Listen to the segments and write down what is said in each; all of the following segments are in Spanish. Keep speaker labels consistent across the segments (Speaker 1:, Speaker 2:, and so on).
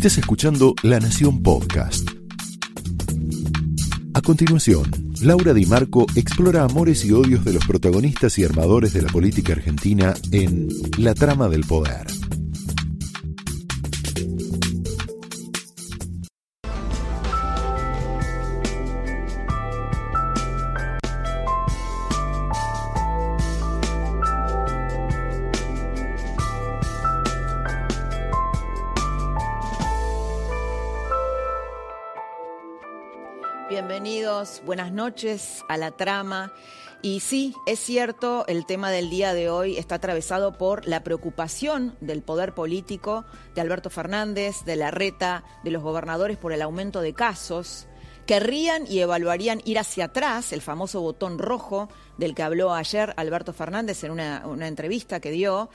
Speaker 1: Estás escuchando La Nación Podcast. A continuación, Laura Di Marco explora amores y odios de los protagonistas y armadores de la política argentina en La Trama del Poder.
Speaker 2: Buenas noches a la trama. Y sí, es cierto, el tema del día de hoy está atravesado por la preocupación del poder político de Alberto Fernández, de la reta, de los gobernadores por el aumento de casos. Querrían y evaluarían ir hacia atrás, el famoso botón rojo del que habló ayer Alberto Fernández en una, una entrevista que dio.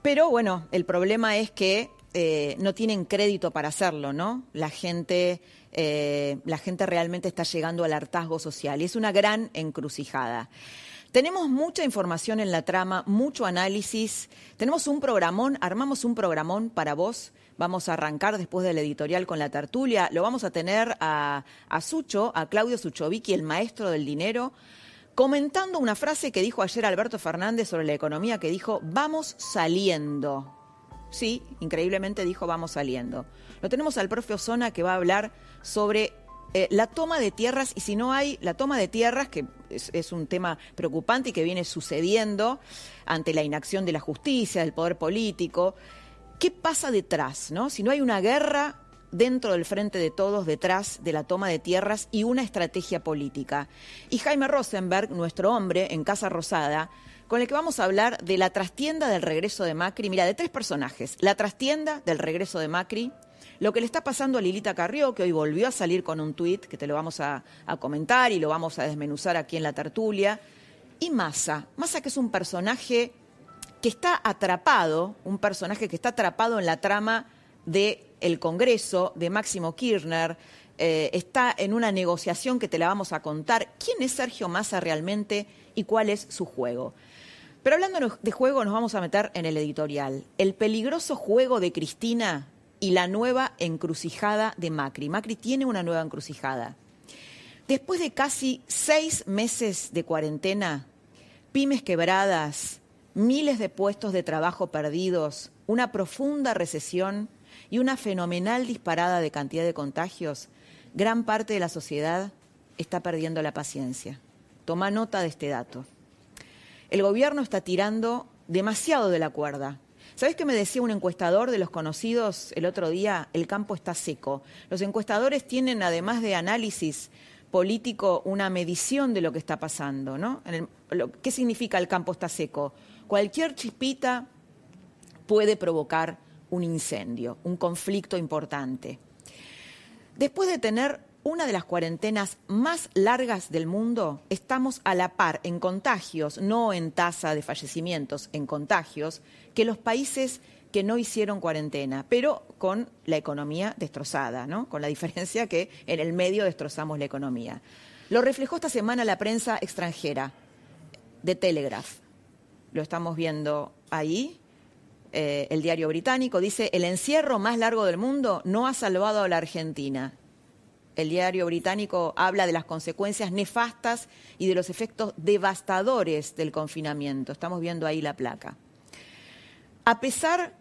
Speaker 2: Pero bueno, el problema es que eh, no tienen crédito para hacerlo, ¿no? La gente, eh, la gente realmente está llegando al hartazgo social y es una gran encrucijada. Tenemos mucha información en la trama, mucho análisis. Tenemos un programón, armamos un programón para vos. Vamos a arrancar después del editorial con la tertulia. Lo vamos a tener a, a Sucho, a Claudio Suchovicki, el maestro del dinero, comentando una frase que dijo ayer Alberto Fernández sobre la economía, que dijo, vamos saliendo. Sí, increíblemente dijo vamos saliendo. Lo tenemos al profe Osona que va a hablar sobre eh, la toma de tierras y si no hay la toma de tierras, que es, es, un tema preocupante y que viene sucediendo ante la inacción de la justicia, del poder político, ¿qué pasa detrás? No? Si no hay una guerra dentro del frente de todos, detrás de la toma de tierras y una estrategia política. Y Jaime Rosenberg, nuestro hombre en Casa Rosada, con el que vamos a hablar de la trastienda del regreso de Macri. Mira, de tres personajes. La trastienda del regreso de Macri, lo que le está pasando a Lilita Carrió, que hoy volvió a salir con un tuit, que te lo vamos a, comentar y lo vamos a desmenuzar aquí en la tertulia, y Massa. Massa que es un personaje que está atrapado, un personaje que está atrapado en la trama del el Congreso, de Máximo Kirchner, eh, está en una negociación que te la vamos a contar. ¿Quién es Sergio Massa realmente y cuál es su juego? Pero hablando de juego, nos vamos a meter en el editorial. El peligroso juego de Cristina y la nueva encrucijada de Macri. Macri tiene una nueva encrucijada. Después de casi seis meses de cuarentena, pymes quebradas, miles de puestos de trabajo perdidos, una profunda recesión y una fenomenal disparada de cantidad de contagios, gran parte de la sociedad está perdiendo la paciencia. Toma nota de este dato el gobierno está tirando demasiado de la cuerda. ¿Sabes qué me decía un encuestador de los conocidos el otro día? El campo está seco. Los encuestadores tienen, además de análisis político, una medición de lo que está pasando. ¿no? ¿Qué significa el campo está seco? Cualquier chispita puede provocar un incendio, un conflicto importante. Después de tener una de las cuarentenas más largas del mundo, estamos a la par en contagios, no en tasa de fallecimientos, en contagios, que los países que no hicieron cuarentena, pero con la economía destrozada, ¿no? Con la diferencia que en el medio destrozamos la economía. Lo reflejó esta semana la prensa extranjera de Telegraph. Lo estamos viendo ahí. Eh, el diario británico dice, el encierro más largo del mundo no ha salvado a la Argentina el diario británico habla de las consecuencias nefastas y de los efectos devastadores del confinamiento. Estamos viendo ahí la placa. A pesar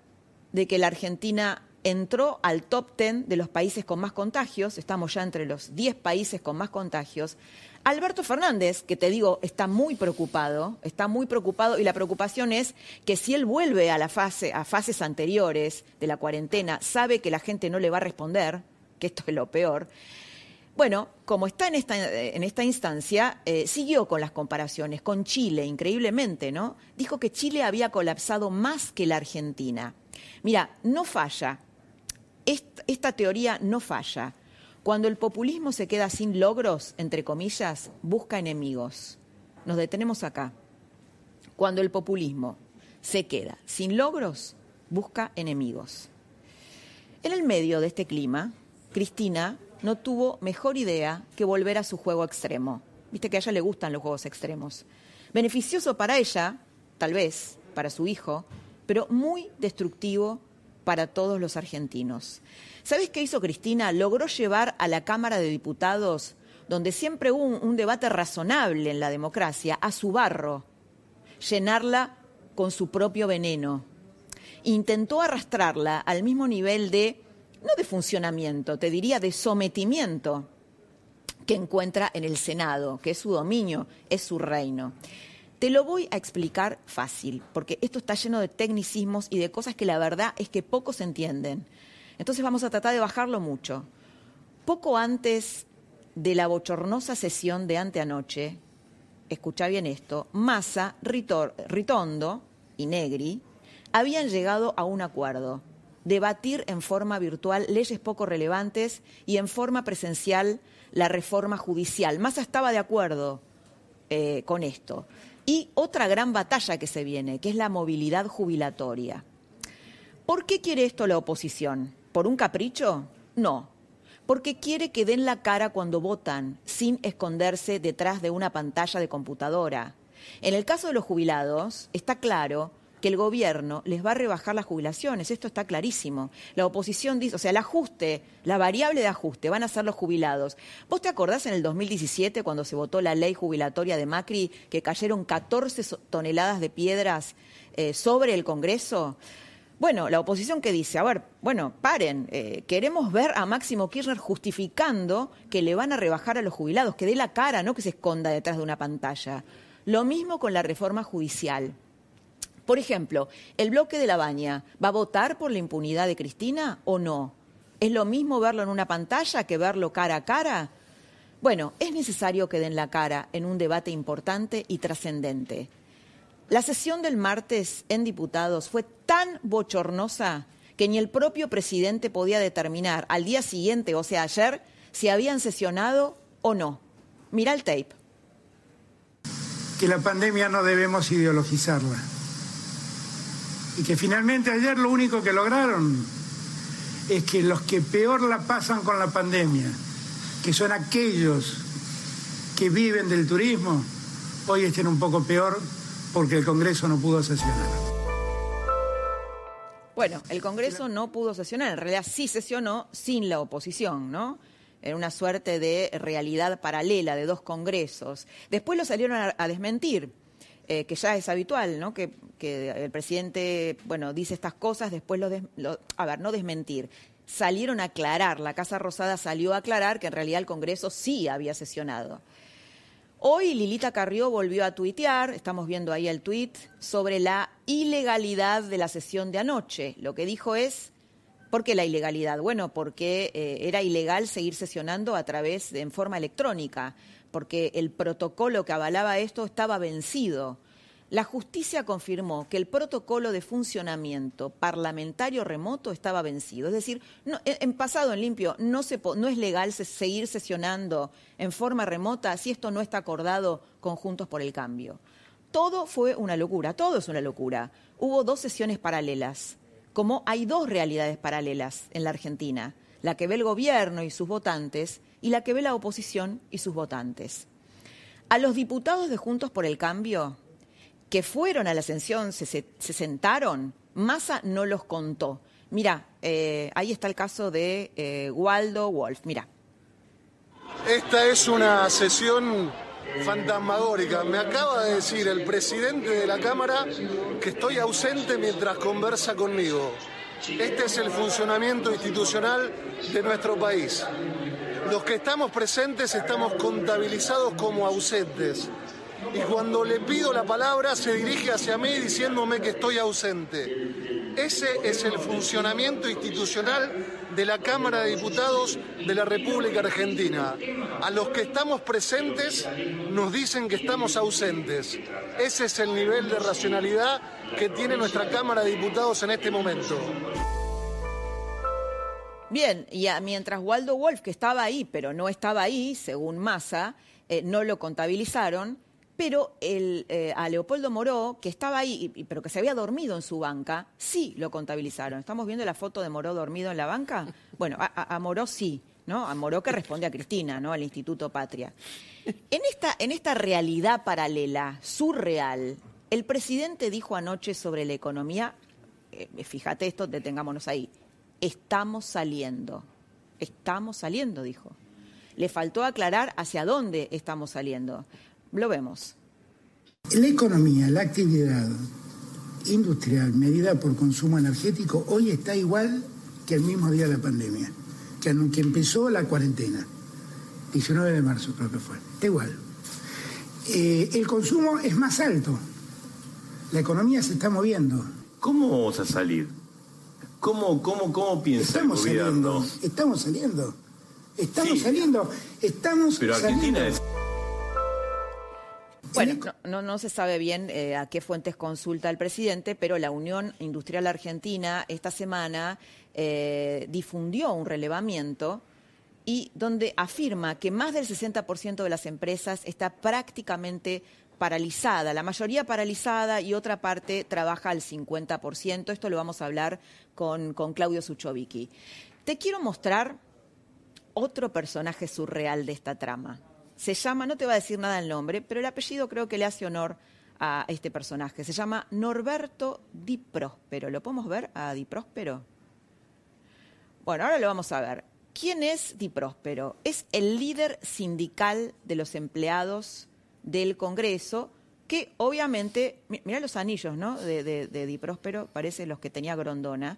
Speaker 2: de que la Argentina entró al top 10 de los países con más contagios, estamos ya entre los 10 países con más contagios, Alberto Fernández, que te digo, está muy preocupado, está muy preocupado y la preocupación es que si él vuelve a la fase a fases anteriores de la cuarentena, sabe que la gente no le va a responder, que esto es lo peor. Bueno, como está en esta, instancia, eh, siguió con las comparaciones con Chile, increíblemente, ¿no? Dijo que Chile había colapsado más que la Argentina. Mira, no falla. Esta teoría no falla. Cuando el populismo se queda sin logros, entre comillas, busca enemigos. Nos detenemos acá. Cuando el populismo se queda sin logros, busca enemigos. En el medio de este clima, Cristina no tuvo mejor idea que volver a su juego extremo. Viste que a ella le gustan los juegos extremos. Beneficioso para ella, tal vez, para su hijo, pero muy destructivo para todos los argentinos. ¿Sabes qué hizo Cristina? Logró llevar a la Cámara de Diputados, donde siempre hubo un, debate razonable en la democracia, a su barro, llenarla con su propio veneno. Intentó arrastrarla al mismo nivel de, no de funcionamiento, te diría de sometimiento que encuentra en el Senado, que es su dominio, es su reino. Te lo voy a explicar fácil, porque esto está lleno de tecnicismos y de cosas que la verdad es que pocos entienden. Entonces vamos a tratar de bajarlo mucho. Poco antes de la bochornosa sesión de anteanoche, escucha bien esto, Massa, Ritondo y Negri habían llegado a un acuerdo, debatir en forma virtual leyes poco relevantes y en forma presencial la reforma judicial. Massa estaba de acuerdo eh, con esto. Y otra gran batalla que se viene, que es la movilidad jubilatoria. ¿Por qué quiere esto la oposición? ¿Por un capricho? No, porque quiere que den la cara cuando votan, sin esconderse detrás de una pantalla de computadora. En el caso de los jubilados, está claro que el gobierno les va a rebajar las jubilaciones, esto está clarísimo. La oposición dice, o sea, el ajuste, la variable de ajuste van a ser los jubilados. ¿Vos te acordás en el 2017 cuando se votó la ley jubilatoria de Macri que cayeron 14 toneladas de piedras eh, sobre el Congreso? Bueno, la oposición que dice, a ver, bueno, paren, eh, queremos ver a Máximo Kirchner justificando que le van a rebajar a los jubilados, que dé la cara, no que se esconda detrás de una pantalla. Lo mismo con la reforma judicial. Por ejemplo, ¿el bloque de la baña va a votar por la impunidad de Cristina o no? ¿Es lo mismo verlo en una pantalla que verlo cara a cara? Bueno, es necesario que den la cara en un debate importante y trascendente. La sesión del martes en diputados fue tan bochornosa que ni el propio presidente podía determinar al día siguiente, o sea, ayer, si habían sesionado o no. Mira el tape.
Speaker 3: Que la pandemia no debemos ideologizarla. Y que finalmente ayer lo único que lograron es que los que peor la pasan con la pandemia, que son aquellos que viven del turismo, hoy estén un poco peor porque el Congreso no pudo sesionar.
Speaker 2: Bueno, el Congreso no pudo sesionar, en realidad sí sesionó sin la oposición, ¿no? En una suerte de realidad paralela de dos congresos. Después lo salieron a, desmentir, eh, que ya es habitual, ¿no? Que, el presidente, bueno, dice estas cosas, después lo, lo, a ver, no desmentir. Salieron a aclarar, la Casa Rosada salió a aclarar que en realidad el Congreso sí había sesionado. Hoy Lilita Carrió volvió a tuitear, estamos viendo ahí el tuit, sobre la ilegalidad de la sesión de anoche. Lo que dijo es, ¿por qué la ilegalidad? Bueno, porque eh, era ilegal seguir sesionando a través de en forma electrónica, porque el protocolo que avalaba esto estaba vencido. La justicia confirmó que el protocolo de funcionamiento parlamentario remoto estaba vencido. Es decir, en pasado, en limpio, no, no es legal seguir sesionando en forma remota si esto no está acordado con Juntos por el Cambio. Todo fue una locura, todo es una locura. Hubo dos sesiones paralelas, como hay dos realidades paralelas en la Argentina, la que ve el gobierno y sus votantes y la que ve la oposición y sus votantes. A los diputados de Juntos por el Cambio que fueron a la ascensión, se, sentaron, Massa no los contó. Mira, eh, ahí está el caso de eh, Waldo Wolf, mira.
Speaker 4: Esta es una sesión fantasmagórica. Me acaba de decir el presidente de la Cámara que estoy ausente mientras conversa conmigo. Este es el funcionamiento institucional de nuestro país. Los que estamos presentes estamos contabilizados como ausentes y cuando le pido la palabra se dirige hacia mí diciéndome que estoy ausente. Ese es el funcionamiento institucional de la Cámara de Diputados de la República Argentina. A los que estamos presentes nos dicen que estamos ausentes. Ese es el nivel de racionalidad que tiene nuestra Cámara de Diputados en este momento.
Speaker 2: Bien, y mientras Waldo Wolf, que estaba ahí, pero no estaba ahí, según Massa, eh, no lo contabilizaron, pero el, eh, a Leopoldo Moró, que estaba ahí, pero que se había dormido en su banca, sí lo contabilizaron. ¿Estamos viendo la foto de Moró dormido en la banca? Bueno, a, Moró sí, ¿no? A Moró que responde a Cristina, ¿no? Al Instituto Patria. En esta, en esta realidad paralela, surreal, el presidente dijo anoche sobre la economía eh, fíjate esto, detengámonos ahí. Estamos saliendo. Estamos saliendo, dijo. Le faltó aclarar hacia dónde estamos saliendo. Lo vemos.
Speaker 3: La economía, la actividad industrial medida por consumo energético hoy está igual que el mismo día de la pandemia, que, que empezó la cuarentena. 19 de marzo creo que fue. Está igual. Eh, el consumo es más alto. La economía se está moviendo.
Speaker 5: ¿Cómo vamos a salir? ¿Cómo, cómo, cómo piensa
Speaker 3: estamos
Speaker 5: el gobierno?
Speaker 3: Saliendo, estamos saliendo. Estamos saliendo. Estamos
Speaker 5: Pero Argentina
Speaker 3: saliendo.
Speaker 5: es...
Speaker 2: Bueno, no, no, se sabe bien eh, a qué fuentes consulta el presidente, pero la Unión Industrial Argentina esta semana eh, difundió un relevamiento y donde afirma que más del 60% de las empresas está prácticamente paralizada, la mayoría paralizada y otra parte trabaja al 50%. Esto lo vamos a hablar con, con Claudio Suchovicki. Te quiero mostrar otro personaje surreal de esta trama. Se llama, no te va a decir nada el nombre, pero el apellido creo que le hace honor a este personaje. Se llama Norberto Di Próspero. ¿Lo podemos ver a Di Próspero? Bueno, ahora lo vamos a ver. ¿Quién es Di Próspero? Es el líder sindical de los empleados del Congreso, que obviamente, mira los anillos, ¿no? De, Di Próspero, parece los que tenía Grondona.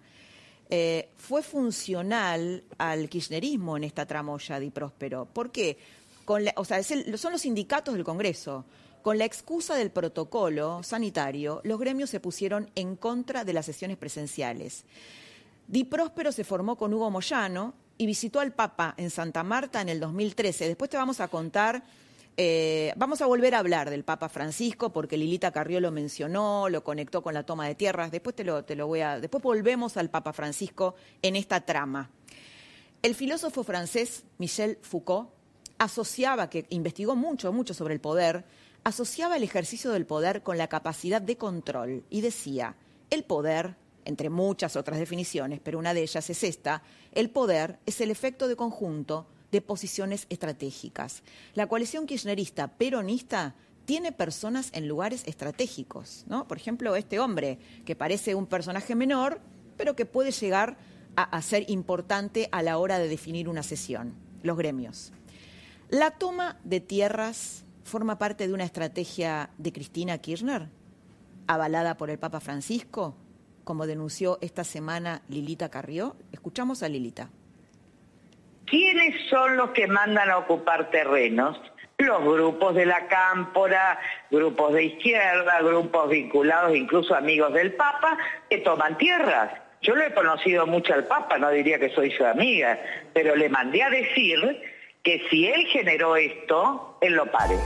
Speaker 2: Eh, fue funcional al kirchnerismo en esta tramoya Di Próspero. ¿Por qué? Con la, o sea, son los sindicatos del Congreso. Con la excusa del protocolo sanitario, los gremios se pusieron en contra de las sesiones presenciales. Di Próspero se formó con Hugo Moyano y visitó al Papa en Santa Marta en el 2013. Después te vamos a contar, eh, vamos a volver a hablar del Papa Francisco porque Lilita Carrió lo mencionó, lo conectó con la toma de tierras. Después te lo, te lo voy a, después volvemos al Papa Francisco en esta trama. El filósofo francés Michel Foucault asociaba, que investigó mucho, mucho sobre el poder, asociaba el ejercicio del poder con la capacidad de control y decía, el poder, entre muchas otras definiciones, pero una de ellas es esta, el poder es el efecto de conjunto de posiciones estratégicas. La coalición kirchnerista peronista tiene personas en lugares estratégicos, ¿no? Por ejemplo, este hombre que parece un personaje menor, pero que puede llegar a, a ser importante a la hora de definir una sesión, los gremios. La toma de tierras forma parte de una estrategia de Cristina Kirchner, avalada por el Papa Francisco, como denunció esta semana Lilita Carrió. Escuchamos a Lilita.
Speaker 6: ¿Quiénes son los que mandan a ocupar terrenos? Los grupos de la cámpora, grupos de izquierda, grupos vinculados, incluso amigos del Papa, que toman tierras. Yo lo he conocido mucho al Papa, no diría que soy su amiga, pero le mandé a decir que si él generó esto, él lo pare.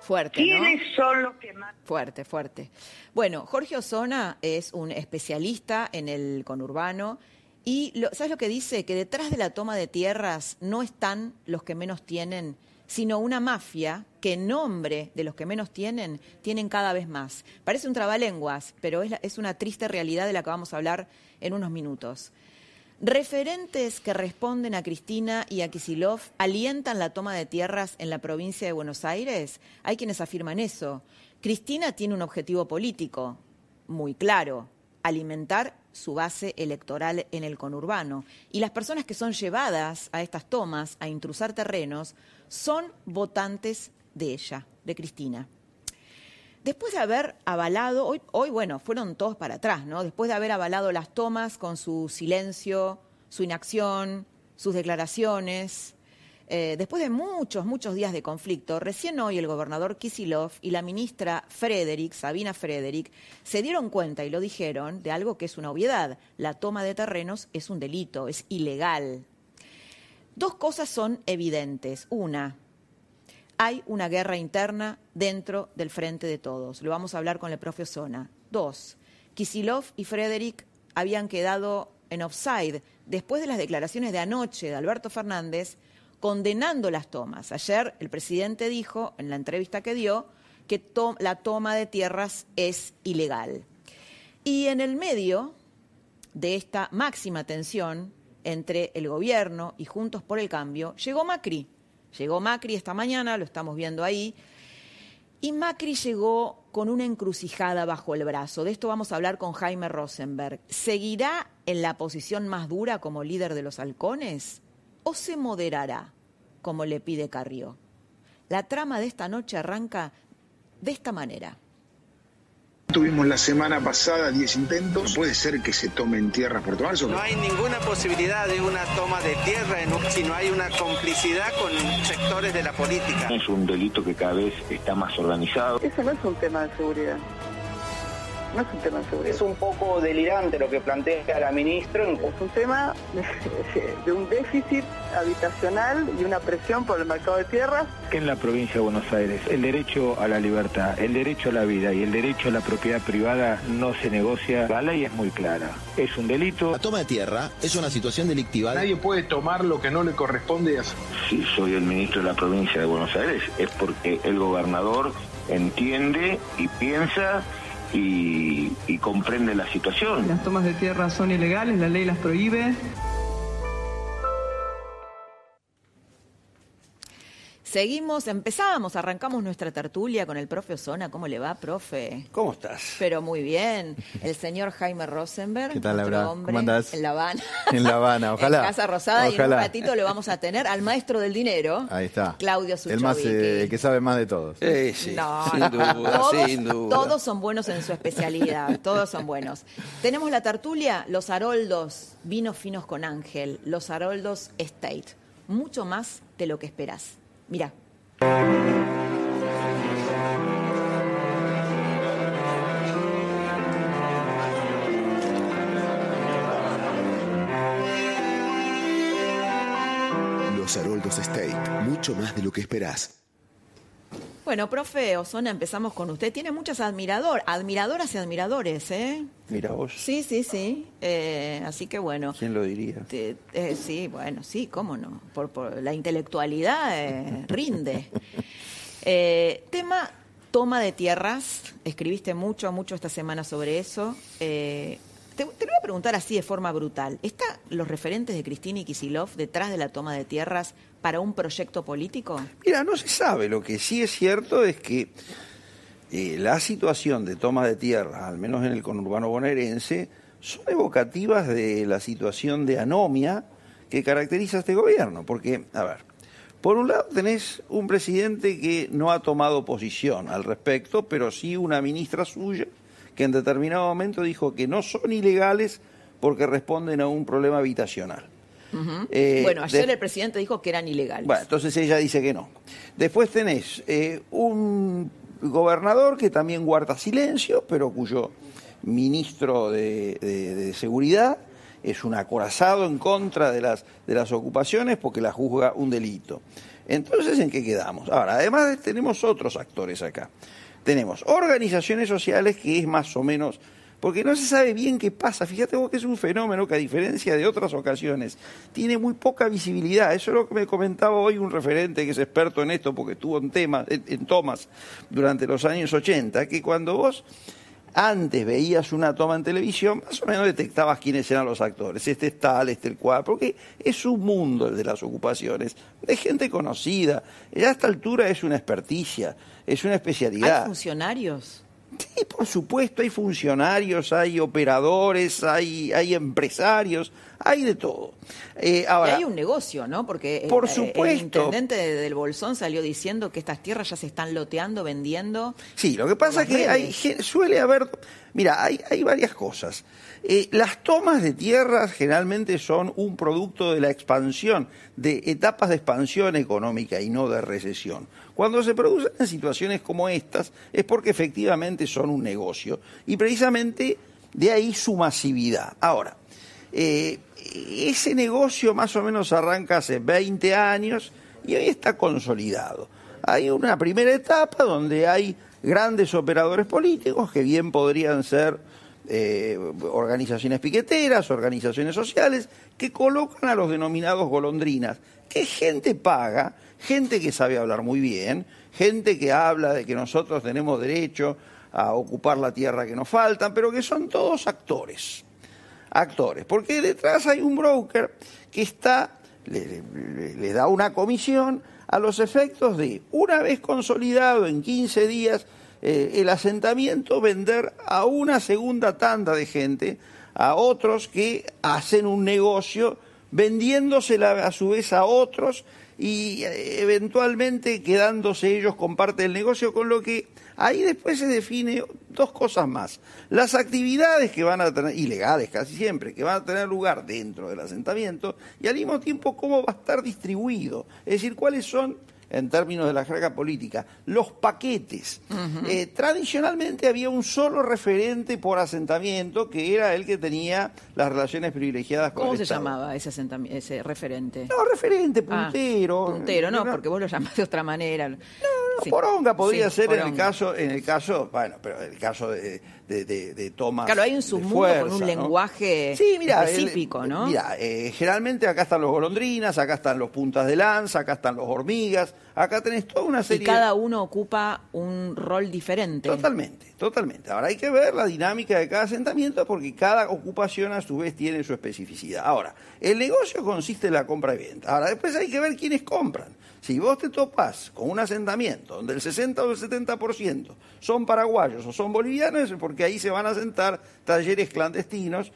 Speaker 2: Fuerte,
Speaker 6: ¿Quiénes
Speaker 2: ¿no?
Speaker 6: son los que más?
Speaker 2: Fuerte, fuerte. Bueno, Jorge Osona es un especialista en el conurbano y ¿sabes lo que dice? Que detrás de la toma de tierras no están los que menos tienen, sino una mafia que en nombre de los que menos tienen, tienen cada vez más. Parece un trabalenguas, pero es, es una triste realidad de la que vamos a hablar en unos minutos. Referentes que responden a Cristina y a Kisilov alientan la toma de tierras en la provincia de Buenos Aires. Hay quienes afirman eso. Cristina tiene un objetivo político muy claro, alimentar su base electoral en el conurbano. Y las personas que son llevadas a estas tomas, a intrusar terrenos, son votantes de ella, de Cristina. Después de haber avalado, hoy, hoy, bueno, fueron todos para atrás, ¿no? Después de haber avalado las tomas con su silencio, su inacción, sus declaraciones, eh, después de muchos, muchos días de conflicto, recién hoy el gobernador Kisilov y la ministra Frederick, Sabina Frederick, se dieron cuenta y lo dijeron de algo que es una obviedad. La toma de terrenos es un delito, es ilegal. Dos cosas son evidentes. Una, hay una guerra interna dentro del frente de todos. Lo vamos a hablar con el profe Zona. Dos, Kisilov y Frederick habían quedado en offside después de las declaraciones de anoche de Alberto Fernández condenando las tomas. Ayer el presidente dijo, en la entrevista que dio, que la toma de tierras es ilegal. Y en el medio de esta máxima tensión entre el gobierno y Juntos por el Cambio, llegó Macri. Llegó Macri esta mañana, lo estamos viendo ahí, Y Macri llegó con una encrucijada bajo el brazo. De esto vamos a hablar con Jaime Rosenberg. ¿Seguirá en la posición más dura como líder de los halcones o se moderará como le pide Carrió? La trama de esta noche arranca de esta manera.
Speaker 7: Tuvimos la semana pasada 10 intentos. ¿Puede ser que se tomen tierras por tomarse?
Speaker 8: No hay ninguna posibilidad de una toma de tierra si no hay una complicidad con sectores de la política.
Speaker 5: Es un delito que cada vez está más organizado.
Speaker 9: Eso no es un tema de seguridad. No es un tema de seguridad.
Speaker 10: Es un poco delirante lo que plantea la ministra.
Speaker 9: Es un tema de un déficit habitacional y una presión por el mercado de tierras.
Speaker 11: Que en la provincia de Buenos Aires el derecho a la libertad, el derecho a la vida y el derecho a la propiedad privada no se negocia. La ley es muy clara. Es un delito.
Speaker 12: La toma de tierra es una situación delictiva.
Speaker 7: Nadie puede tomar lo que no le corresponde hacer.
Speaker 5: Si soy el ministro de la provincia de Buenos Aires es porque el gobernador entiende y piensa y, y, comprende la situación.
Speaker 13: Las tomas de tierra son ilegales, la ley las prohíbe.
Speaker 2: Seguimos, empezamos, arrancamos nuestra tertulia con el profe Osona. ¿Cómo le va, profe?
Speaker 14: ¿Cómo estás?
Speaker 2: Pero muy bien. El señor Jaime Rosenberg.
Speaker 14: ¿Qué tal, Laura?
Speaker 2: Hombre,
Speaker 14: ¿Cómo andás?
Speaker 2: En La Habana.
Speaker 14: En La Habana, ojalá.
Speaker 2: En Casa Rosada
Speaker 14: ojalá.
Speaker 2: y en un ratito lo vamos a tener al maestro del dinero.
Speaker 14: Ahí está.
Speaker 2: Claudio Suchovicki.
Speaker 14: El más, eh, que sabe más de todos. Eh, sí,
Speaker 2: no,
Speaker 14: sin duda,
Speaker 2: todos,
Speaker 14: sin duda.
Speaker 2: Todos son buenos en su especialidad, todos son buenos. Tenemos la tertulia, los Haroldos, vinos finos con Ángel, los Haroldos Estate. Mucho más de lo que esperás. Mira.
Speaker 1: Los Haroldos State, mucho más de lo que esperás.
Speaker 2: Bueno, profe Osona, empezamos con usted. Tiene muchas admirador, admiradoras y admiradores, ¿eh?
Speaker 14: Mira vos.
Speaker 2: Sí, sí, sí. Eh, así que bueno.
Speaker 14: ¿Quién lo diría?
Speaker 2: Eh, sí, bueno, sí, cómo no. Por, por la intelectualidad eh, rinde. Eh, tema toma de tierras. Escribiste mucho, mucho esta semana sobre eso. Te, te, lo voy a preguntar así de forma brutal. ¿Están los referentes de Cristina y Kisilov detrás de la toma de tierras para un proyecto político?
Speaker 14: Mira, no se sabe. Lo que sí es cierto es que eh, la situación de toma de tierras, al menos en el conurbano bonaerense, son evocativas de la situación de anomia que caracteriza a este gobierno. Porque, a ver, por un lado tenés un presidente que no ha tomado posición al respecto, pero sí una ministra suya que en determinado momento dijo que no son ilegales porque responden a un problema habitacional.
Speaker 2: Uh -huh. eh, bueno, ayer de... el presidente dijo que eran ilegales.
Speaker 14: Bueno, entonces ella dice que no. Después tenés eh, un gobernador que también guarda silencio, pero cuyo ministro de, de, de Seguridad es un acorazado en contra de las, de las ocupaciones porque la juzga un delito. Entonces, ¿en qué quedamos? Ahora, además tenemos otros actores acá. Tenemos organizaciones sociales que es más o menos, porque no se sabe bien qué pasa. Fíjate vos que es un fenómeno que a diferencia de otras ocasiones tiene muy poca visibilidad. Eso es lo que me comentaba hoy un referente que es experto en esto porque estuvo en temas, en, en tomas durante los años 80, que cuando vos antes veías una toma en televisión, más o menos detectabas quiénes eran los actores. Este es tal, este el cual, porque es un mundo el de las ocupaciones, de gente conocida. Ya a esta altura es una experticia, es una especialidad.
Speaker 2: ¿Hay funcionarios?
Speaker 14: Sí, por supuesto, hay funcionarios, hay operadores, hay, hay empresarios, hay de todo.
Speaker 2: Eh, ahora, y hay un negocio, ¿no? Porque
Speaker 14: por
Speaker 2: el,
Speaker 14: supuesto.
Speaker 2: el intendente del Bolsón salió diciendo que estas tierras ya se están loteando, vendiendo.
Speaker 14: Sí, lo que pasa es que hay, suele haber, mira, hay, hay varias cosas. Eh, las tomas de tierras generalmente son un producto de la expansión, de etapas de expansión económica y no de recesión. Cuando se producen en situaciones como estas es porque efectivamente son un negocio y precisamente de ahí su masividad. Ahora, eh, ese negocio más o menos arranca hace 20 años y hoy está consolidado. Hay una primera etapa donde hay grandes operadores políticos que bien podrían ser eh, organizaciones piqueteras, organizaciones sociales, que colocan a los denominados golondrinas, que gente paga, gente que sabe hablar muy bien, gente que habla de que nosotros tenemos derecho a ocupar la tierra que nos faltan, pero que son todos actores. Actores, porque detrás hay un broker que está, le, da una comisión a los efectos de, una vez consolidado en 15 días eh, el asentamiento, vender a una segunda tanda de gente, a otros que hacen un negocio vendiéndosela a su vez a otros y eh, eventualmente quedándose ellos con parte del negocio, con lo que ahí después se define dos cosas más. Las actividades que van a tener, ilegales casi siempre, que van a tener lugar dentro del asentamiento, y al mismo tiempo cómo va a estar distribuido. Es decir, cuáles son en términos de la jerga política, los paquetes. Eh, tradicionalmente había un solo referente por asentamiento, que era el que tenía las relaciones privilegiadas con
Speaker 2: ¿Cómo
Speaker 14: el
Speaker 2: se
Speaker 14: Estado.
Speaker 2: llamaba ese, ese referente?
Speaker 14: No, referente,
Speaker 2: Ah,
Speaker 14: puntero.
Speaker 2: puntero, no, porque vos lo llamás de otra manera. No,
Speaker 14: Poronga podría ser en el caso, en el caso, bueno, pero en el caso de, de, de- de.
Speaker 2: Claro, hay un submundo con un
Speaker 14: ¿no?
Speaker 2: lenguaje
Speaker 14: Sí, mira, el-
Speaker 2: específico, ¿no?
Speaker 14: Mira, eh, generalmente acá están los golondrinas, acá están los puntas de lanza, acá están los hormigas, acá tenés toda una
Speaker 2: y
Speaker 14: serie.
Speaker 2: cada uno ocupa un rol diferente.
Speaker 14: Totalmente, totalmente. Ahora hay que ver la dinámica de cada asentamiento porque cada ocupación a su vez tiene su especificidad. Ahora, el negocio consiste en la compra y venta. Ahora, después hay que ver quiénes compran. Si vos te topás con un asentamiento donde el 60 o el 70% son paraguayos o son bolivianos, es porque ahí se van a asentar talleres clandestinos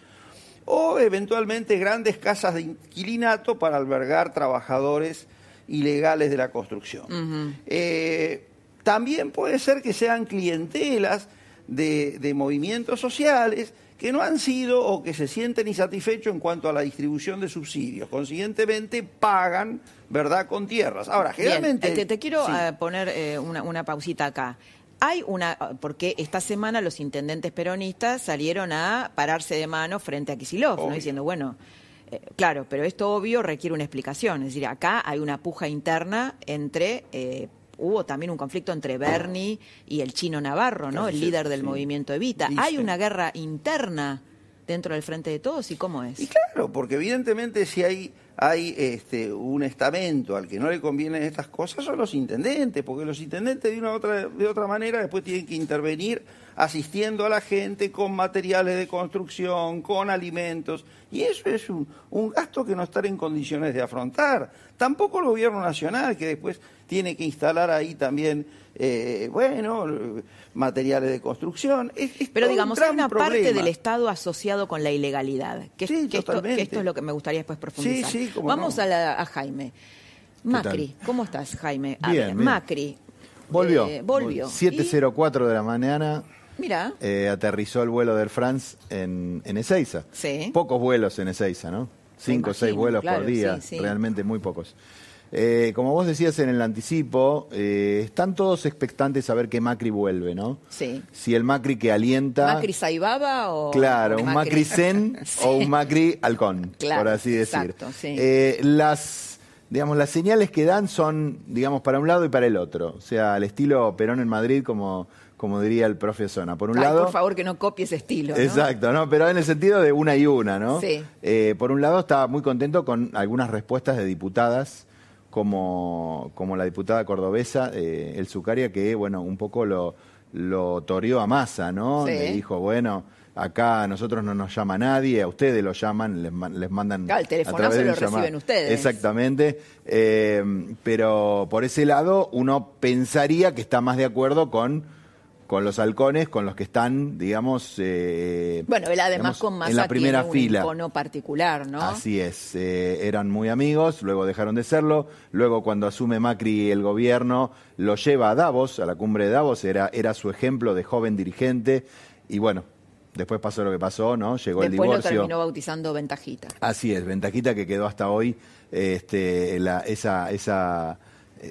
Speaker 14: o eventualmente grandes casas de inquilinato para albergar trabajadores ilegales de la construcción. Eh, también puede ser que sean clientelas de, de movimientos sociales que no han sido o que se sienten insatisfechos en cuanto a la distribución de subsidios. Consiguientemente pagan, ¿verdad?, con tierras. Ahora,
Speaker 2: Bien,
Speaker 14: generalmente...
Speaker 2: te, te quiero
Speaker 14: Sí.
Speaker 2: eh, poner eh, una, una pausita acá. Hay una, porque esta semana los intendentes peronistas salieron a pararse de mano frente a Kisilov, diciendo, bueno, eh, claro, pero esto obvio requiere una explicación. Es decir, acá hay una puja interna entre, eh, hubo también un conflicto entre Bernie y el chino Navarro, ¿no? El líder del
Speaker 14: sí.
Speaker 2: movimiento Evita. Hay una guerra interna dentro del frente de todos y cómo es.
Speaker 14: Y claro, porque evidentemente si hay, hay este, un estamento al que no le convienen estas cosas son los intendentes, porque los intendentes de una otra, de otra manera después tienen que intervenir asistiendo a la gente con materiales de construcción, con alimentos, y eso es un, un gasto que no están en condiciones de afrontar. Tampoco el gobierno nacional, que después tiene que instalar ahí también, eh, bueno, materiales de construcción. Es- es
Speaker 2: Pero
Speaker 14: todo un
Speaker 2: digamos, hay una parte del Estado asociado con la ilegalidad. Que,
Speaker 14: Sí,
Speaker 2: que esto,
Speaker 14: totalmente.
Speaker 2: que esto es lo que me gustaría después profundizar.
Speaker 14: Sí, sí, cómo
Speaker 2: Vamos
Speaker 14: no.
Speaker 2: a, la- a Jaime. Macri, ¿cómo estás, Jaime?
Speaker 15: Bien,
Speaker 2: ver,
Speaker 15: bien.
Speaker 2: Macri.
Speaker 15: Volvió.
Speaker 2: eh, volvió.
Speaker 15: 7.04 de la mañana
Speaker 2: mira,
Speaker 15: eh, aterrizó el vuelo de Air France en, en Ezeiza.
Speaker 2: Sí.
Speaker 15: Pocos vuelos en Ezeiza, ¿no? Cinco o seis vuelos
Speaker 2: claro,
Speaker 15: por día,
Speaker 2: sí, sí.
Speaker 15: realmente muy pocos. Eh, como vos decías en el anticipo, eh, están todos expectantes a ver que Macri vuelve, ¿no?
Speaker 2: sí.
Speaker 15: Si el Macri que alienta...
Speaker 2: ¿Macri Saibaba o.?
Speaker 15: Claro, un Macri Zen
Speaker 2: Sí.
Speaker 15: o un Macri Halcón,
Speaker 2: Claro,
Speaker 15: por así decir.
Speaker 2: exacto, sí.
Speaker 15: Eh, las, digamos, las señales que dan son, digamos, para un lado y para el otro. O sea, al estilo Perón en Madrid, como, como diría el profe Zona. Por un
Speaker 2: Ay,
Speaker 15: lado...
Speaker 2: por favor, que no copie ese estilo. ¿no?
Speaker 15: Exacto, ¿no? Pero en el sentido de una y una, ¿no?
Speaker 2: Sí.
Speaker 15: Eh, por un lado estaba muy contento con algunas respuestas de diputadas, como, como la diputada cordobesa, eh, El Zucaria, que, bueno, un poco lo, lo toreó a masa, ¿no?
Speaker 2: Sí.
Speaker 15: Le dijo, bueno, acá a nosotros no nos llama nadie, a ustedes lo llaman, les, man- les mandan...
Speaker 2: Claro, el
Speaker 15: a
Speaker 2: telefonazo lo
Speaker 15: llamado.
Speaker 2: reciben ustedes.
Speaker 15: Exactamente. Eh, pero por ese lado uno pensaría que está más de acuerdo con con los halcones, con los que están, digamos, eh,
Speaker 2: Bueno, él además
Speaker 15: digamos,
Speaker 2: con Massa
Speaker 15: en la primera
Speaker 2: tiene un
Speaker 15: fila.
Speaker 2: particular, ¿no?
Speaker 15: Así es, eh, eran muy amigos, luego dejaron de serlo, luego cuando asume Macri el gobierno lo lleva a Davos, a la cumbre de Davos, era, era su ejemplo de joven dirigente y bueno, después pasó lo que pasó, ¿no? Llegó el
Speaker 2: Después lo
Speaker 15: divorcio.
Speaker 2: terminó bautizando Ventajita.
Speaker 15: Así es, ventajita que quedó hasta hoy este, la- esa, esa,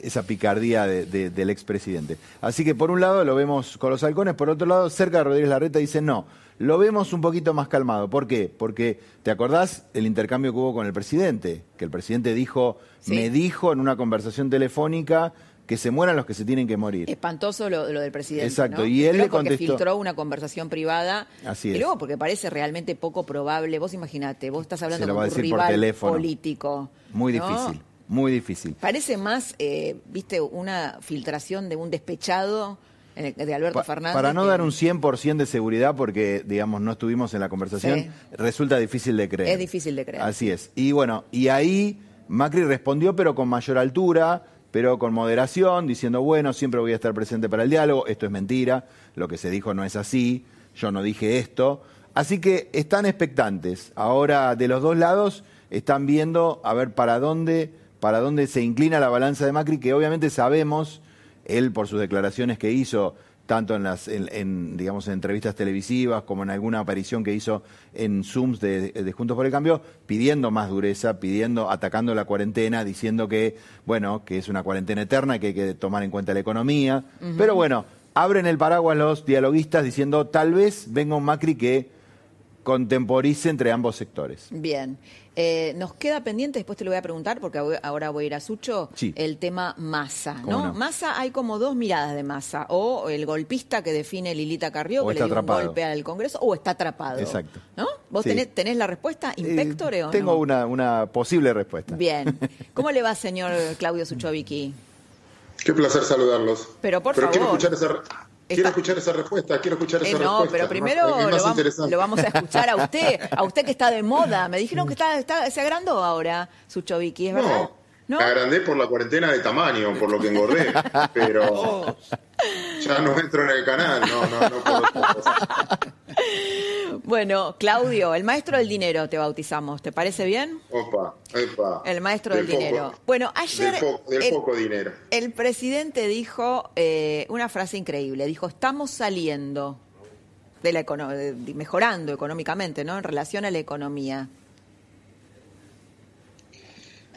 Speaker 15: esa picardía de- de- del expresidente. Así que por un lado lo vemos con los halcones, por otro lado cerca de Rodríguez Larreta dice no, lo vemos un poquito más calmado. ¿Por qué? Porque, ¿te acordás el intercambio que hubo con el presidente? Que el presidente dijo,
Speaker 2: Sí.
Speaker 15: me dijo en una conversación telefónica que se mueran los que se tienen que morir.
Speaker 2: Espantoso lo, lo del presidente.
Speaker 15: Exacto,
Speaker 2: ¿no?
Speaker 15: y él le
Speaker 2: porque
Speaker 15: contestó-
Speaker 2: filtró una conversación privada.
Speaker 15: Así
Speaker 2: Y
Speaker 15: es.
Speaker 2: luego porque parece realmente poco probable. Vos imaginate, vos estás hablando con
Speaker 15: por
Speaker 2: rival
Speaker 15: teléfono.
Speaker 2: político.
Speaker 15: Muy
Speaker 2: ¿no?
Speaker 15: difícil, muy difícil.
Speaker 2: Parece más, eh, viste, una filtración de un despechado eh, de Alberto
Speaker 15: Pa-
Speaker 2: Fernández.
Speaker 15: Para no
Speaker 2: que
Speaker 15: dar un 100% de seguridad, porque, digamos, no estuvimos en la conversación,
Speaker 2: Sí.
Speaker 15: resulta difícil de creer.
Speaker 2: Es difícil de creer.
Speaker 15: Así es. Y bueno, y ahí Macri respondió, pero con mayor altura, pero con moderación, diciendo, bueno, siempre voy a estar presente para el diálogo, esto es mentira, lo que se dijo no es así, yo no dije esto. Así que están expectantes. Ahora de los dos lados están viendo a ver para dónde, para dónde se inclina la balanza de Macri, que obviamente sabemos, él por sus declaraciones que hizo, tanto en las en, digamos en entrevistas televisivas como en alguna aparición que hizo en Zooms de, Juntos por el Cambio, pidiendo más dureza, pidiendo, atacando la cuarentena, diciendo que, bueno, que es una cuarentena eterna, que hay que tomar en cuenta la economía. Pero bueno, abren el paraguas los dialoguistas diciendo tal vez venga un Macri que contemporice entre ambos sectores.
Speaker 2: Bien. Eh, nos queda pendiente, después te lo voy a preguntar, porque ahora voy a ir a Sucho, el tema masa. ¿no? Masa, hay como dos miradas de masa. O el golpista que define Lilita Carrió, que le dio un golpe al Congreso, o está atrapado.
Speaker 15: Exacto.
Speaker 2: ¿No? ¿Vos tenés, la respuesta, inspectore
Speaker 15: eh,
Speaker 2: o no?
Speaker 15: Tengo una, una posible respuesta.
Speaker 2: Bien. ¿Cómo le va, señor Claudio Suchovicki?
Speaker 16: Qué placer saludarlos.
Speaker 2: Pero por favor.
Speaker 16: Quiero escuchar esa Quiero escuchar esa respuesta, quiero escuchar esa respuesta.
Speaker 2: No, pero primero lo, vamos, a escuchar a usted, a usted que está de moda. Me dijeron que está, está se agrandó ahora su Choviki, ¿es verdad?
Speaker 16: ¿No? Me agrandé por la cuarentena de tamaño, por lo que engordé, pero ya no entro en el canal, no, no, no cosa.
Speaker 2: Bueno, Claudio, el maestro del dinero te bautizamos, ¿te parece bien?
Speaker 16: Opa, opa.
Speaker 2: El maestro del, dinero. Bueno, ayer.
Speaker 16: Del, poco dinero.
Speaker 2: El presidente dijo eh, una frase increíble: dijo, estamos saliendo de la mejorando económicamente, ¿no? En relación a la economía.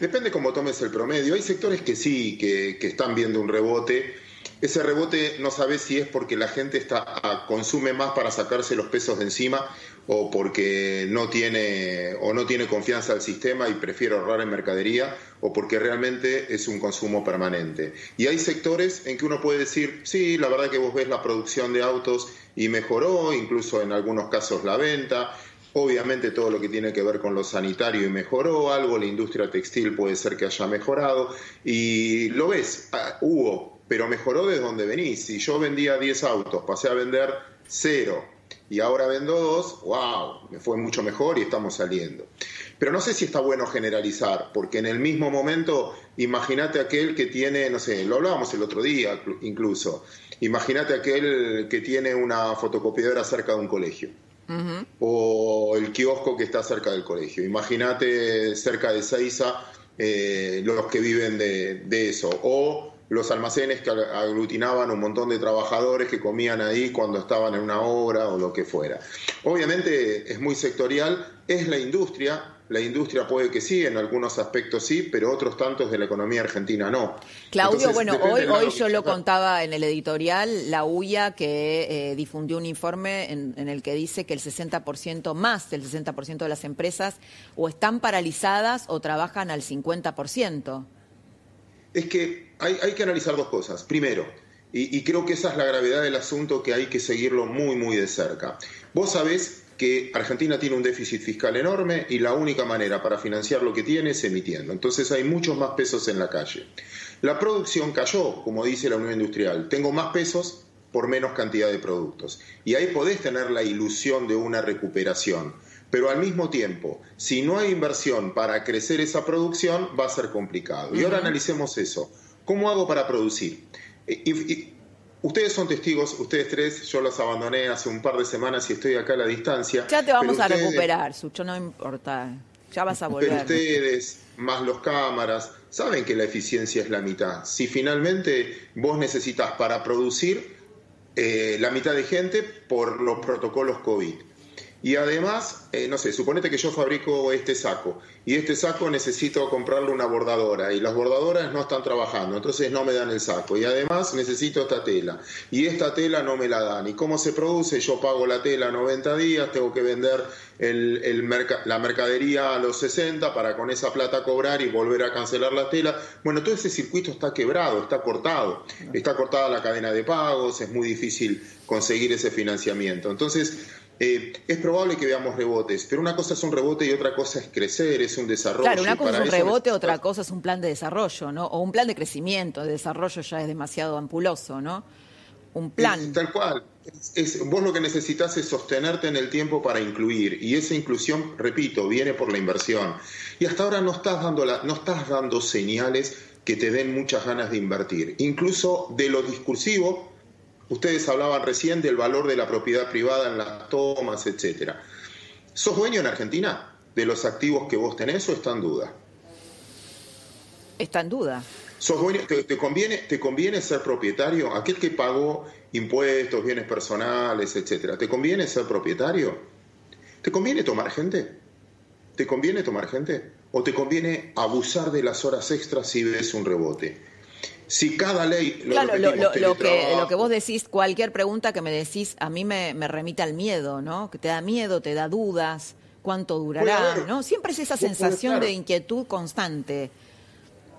Speaker 16: Depende cómo tomes el promedio. Hay sectores que sí, que, están viendo un rebote ese rebote no sabes si es porque la gente está, ah, consume más para sacarse los pesos de encima o porque no tiene o no tiene confianza al sistema y prefiere ahorrar en mercadería o porque realmente es un consumo permanente. Y hay sectores en que uno puede decir, sí, la verdad que vos ves la producción de autos y mejoró, incluso en algunos casos la venta, Obviamente todo lo que tiene que ver con lo sanitario y mejoró algo, la industria textil puede ser que haya mejorado y lo ves, ah, hubo pero mejoró desde donde venís. Si yo vendía 10 autos, pasé a vender 0 y ahora vendo 2, wow, me fue mucho mejor y estamos saliendo. Pero no sé si está bueno generalizar, porque en el mismo momento, imagínate aquel que tiene, no sé, lo hablábamos el otro día incluso, imagínate aquel que tiene una fotocopiadora cerca de un colegio. O el kiosco que está cerca del colegio. Imagínate cerca de Seiza eh, los que viven de, de eso. O los almacenes que aglutinaban un montón de trabajadores que comían ahí cuando estaban en una obra o lo que fuera. Obviamente es muy sectorial, es la industria, la industria puede que sí, en algunos aspectos sí, pero otros tantos de la economía argentina no.
Speaker 2: Claudio, bueno, hoy, hoy yo lo contaba en el editorial, la UIA que eh, difundió un informe en, en, el que dice que el 60% más del 60% de las empresas o están paralizadas o trabajan al 50%
Speaker 16: es que hay, que analizar dos cosas. Primero, y, creo que esa es la gravedad del asunto que hay que seguirlo muy, muy de cerca. Vos sabés que Argentina tiene un déficit fiscal enorme y la única manera para financiar lo que tiene es emitiendo. Entonces hay muchos más pesos en la calle. La producción cayó, como dice la Unión Industrial. Tengo más pesos por menos cantidad de productos. Y ahí podés tener la ilusión de una recuperación pero al mismo tiempo, si no hay inversión para crecer esa producción, va a ser complicado. Y ahora analicemos eso. ¿Cómo hago para producir? Y, ustedes son testigos, ustedes tres, yo los abandoné hace un par de semanas y estoy acá a la distancia.
Speaker 2: Ya te vamos a recuperar, Sucho, no importa. Ya vas a volver.
Speaker 16: Pero ustedes, más los cámaras, saben que la eficiencia es la mitad. Si finalmente vos necesitas para producir eh, la mitad de gente por los protocolos COVID y además, eh, no sé, suponete que yo fabrico este saco y este saco necesito comprarle una bordadora y las bordadoras no están trabajando, entonces no me dan el saco. Y además necesito esta tela y esta tela no me la dan. ¿Y cómo se produce? Yo pago la tela 90 días, tengo que vender la mercadería a los 60 para con esa plata cobrar y volver a cancelar la tela. Bueno, todo ese circuito está quebrado, está cortado. Está cortada la cadena de pagos, es muy difícil conseguir ese financiamiento. Entonces, eh, es probable que veamos rebotes, pero una cosa es un rebote y otra cosa es crecer, es un desarrollo.
Speaker 2: Claro, una cosa es un rebote, otra cosa es un plan de desarrollo, ¿no? O un plan de crecimiento, de desarrollo ya es demasiado ampuloso, ¿no? Un plan.
Speaker 16: tal cual. vos lo que necesitas es sostenerte en el tiempo para incluir, y esa inclusión, repito, viene por la inversión. Y hasta ahora no estás dando, la, no estás dando señales que te den muchas ganas de invertir. Incluso de lo discursivo, ustedes hablaban recién del valor de la propiedad privada en las tomas, etcétera. ¿Sos dueño en Argentina de los activos que vos tenés o está en duda?
Speaker 2: Está en duda.
Speaker 16: ¿Sos dueño, te, conviene, ¿Te conviene ser propietario? Aquel que pagó impuestos, bienes personales, etcétera. ¿Te conviene ser propietario? ¿Te conviene tomar gente? ¿Te conviene tomar gente? ¿O te conviene abusar de las horas extras si ves un rebote? Si cada ley...
Speaker 2: Lo claro, lo, que, lo que vos decís, cualquier pregunta que me decís, a mí me, remite al miedo, ¿no? Que te da miedo, te da dudas, cuánto durará, ¿no? Siempre es esa sensación de inquietud constante.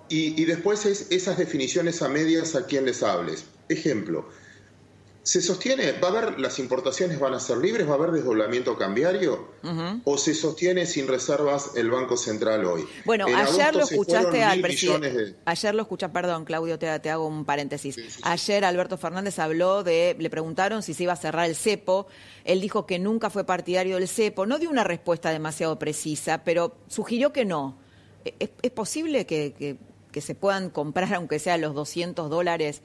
Speaker 16: Y, y después es esas definiciones a medias a quien les hables. Ejemplo, ¿Se sostiene, va a haber, las importaciones van a ser libres, va a haber desdoblamiento cambiario? ¿O se sostiene sin reservas el Banco Central hoy?
Speaker 2: Bueno, ayer lo escuchaste al presidente. Ayer lo escuchaste, perdón, Claudio, te, te hago un paréntesis. Ayer Alberto Fernández habló de, le preguntaron si se iba a cerrar el cepo. Él dijo que nunca fue partidario del cepo. No dio una respuesta demasiado precisa, pero sugirió que no. ¿Es, es posible que, que, que se puedan comprar, aunque sea los 200 dólares?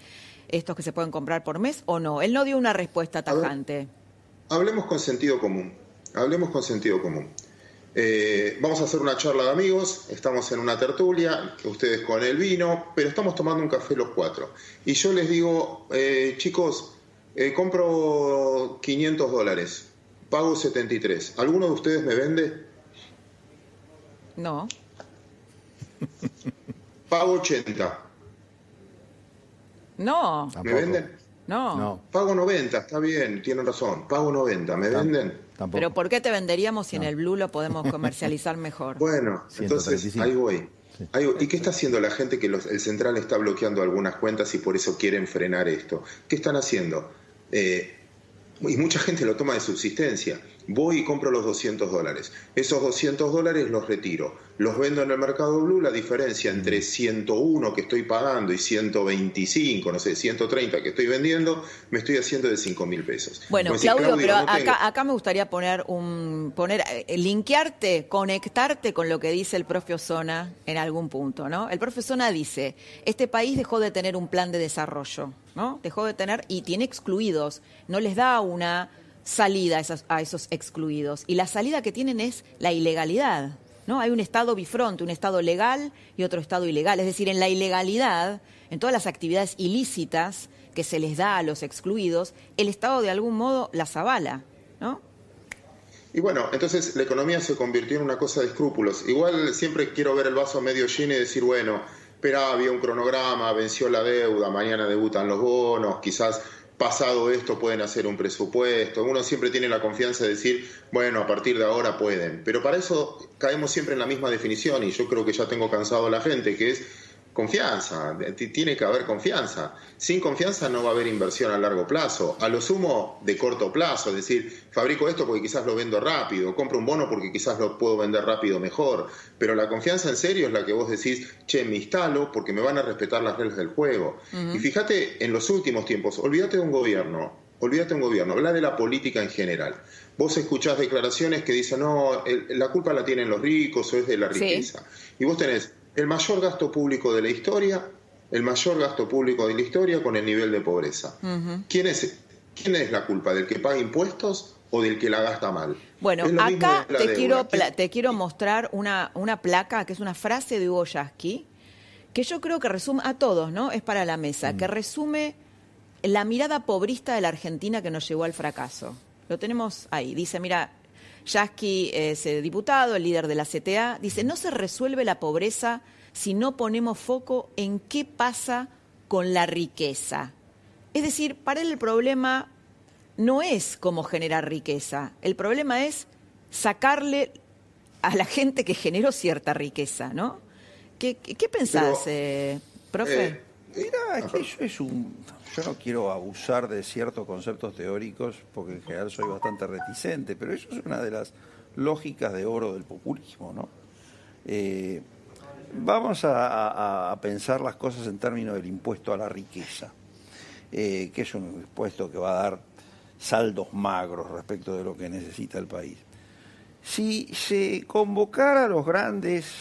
Speaker 2: Estos que se pueden comprar por mes o no? Él no dio una respuesta tajante.
Speaker 16: Hablemos con sentido común. Hablemos con sentido común. Eh, vamos a hacer una charla de amigos, estamos en una tertulia, ustedes con el vino, pero estamos tomando un café los cuatro. Y yo les digo, eh, chicos, eh, compro 500 dólares, pago 73. ¿Alguno de ustedes me vende?
Speaker 2: No.
Speaker 16: Pago 80.
Speaker 2: No.
Speaker 16: ¿Me venden?
Speaker 2: No.
Speaker 16: Pago 90, está bien, tienen razón. Pago 90, ¿me venden?
Speaker 2: Pero ¿por qué te venderíamos si en el Blue lo podemos comercializar mejor?
Speaker 16: Bueno, entonces ahí voy. ¿Y qué está haciendo la gente que el central está bloqueando algunas cuentas y por eso quieren frenar esto? ¿Qué están haciendo? Eh, y mucha gente lo toma de subsistencia. Voy y compro los 200 dólares. Esos 200 dólares los retiro. Los vendo en el mercado blue. La diferencia entre 101 que estoy pagando y 125, no sé, 130 que estoy vendiendo, me estoy haciendo de 5 mil pesos.
Speaker 2: Bueno, Claudio, pero acá, acá, me gustaría poner un, poner, eh, linkearte, conectarte con lo que dice el profe Osona en algún punto, ¿no? El profe Osona dice, este país dejó de tener un plan de desarrollo, ¿no? Dejó de tener y tiene excluidos. No les da una salida a esos, excluidos. Y la salida que tienen es la ilegalidad. ¿no? Hay un Estado bifronte, un Estado legal y otro Estado ilegal. Es decir, en la ilegalidad, en todas las actividades ilícitas que se les da a los excluidos, el Estado de algún modo las avala. ¿no?
Speaker 16: Y bueno, entonces la economía se convirtió en una cosa de escrúpulos. Igual siempre quiero ver el vaso medio lleno y decir, bueno, pero había un cronograma, venció la deuda, mañana debutan los bonos, quizás pasado esto pueden hacer un presupuesto, uno siempre tiene la confianza de decir, bueno, a partir de ahora pueden, pero para eso caemos siempre en la misma definición y yo creo que ya tengo cansado a la gente, que es Confianza, tiene que haber confianza. Sin confianza no va a haber inversión a largo plazo, a lo sumo de corto plazo, es decir, fabrico esto porque quizás lo vendo rápido, compro un bono porque quizás lo puedo vender rápido mejor, pero la confianza en serio es la que vos decís, che, me instalo porque me van a respetar las reglas del juego. Y fíjate, en los últimos tiempos, olvídate de un gobierno, olvídate de un gobierno, habla de la política en general. Vos escuchás declaraciones que dicen, no, la culpa la tienen los ricos o es de la riqueza. Y vos tenés el mayor gasto público de la historia, el mayor gasto público de la historia con el nivel de pobreza. ¿Quién, es, ¿Quién es la culpa? ¿Del que paga impuestos o del que la gasta mal?
Speaker 2: Bueno, acá te quiero, te quiero mostrar una, una placa que es una frase de Hugo Yasky, que yo creo que resume a todos, ¿no? Es para la mesa, que resume la mirada pobrista de la Argentina que nos llevó al fracaso. Lo tenemos ahí. Dice, mira, Yasky es eh, diputado, el líder de la CTA, dice, no se resuelve la pobreza si no ponemos foco en qué pasa con la riqueza. Es decir, para él el problema no es cómo generar riqueza, el problema es sacarle a la gente que generó cierta riqueza, ¿no? ¿Qué, pensás, eh, profe?
Speaker 14: Eh, mira, es que es un yo no quiero abusar de ciertos conceptos teóricos porque en general soy bastante reticente, pero eso es una de las lógicas de oro del populismo, ¿no? Eh, vamos a, pensar las cosas en términos del impuesto a la riqueza, eh, que es un impuesto que va a dar saldos magros respecto de lo que necesita el país. Si se convocara a los grandes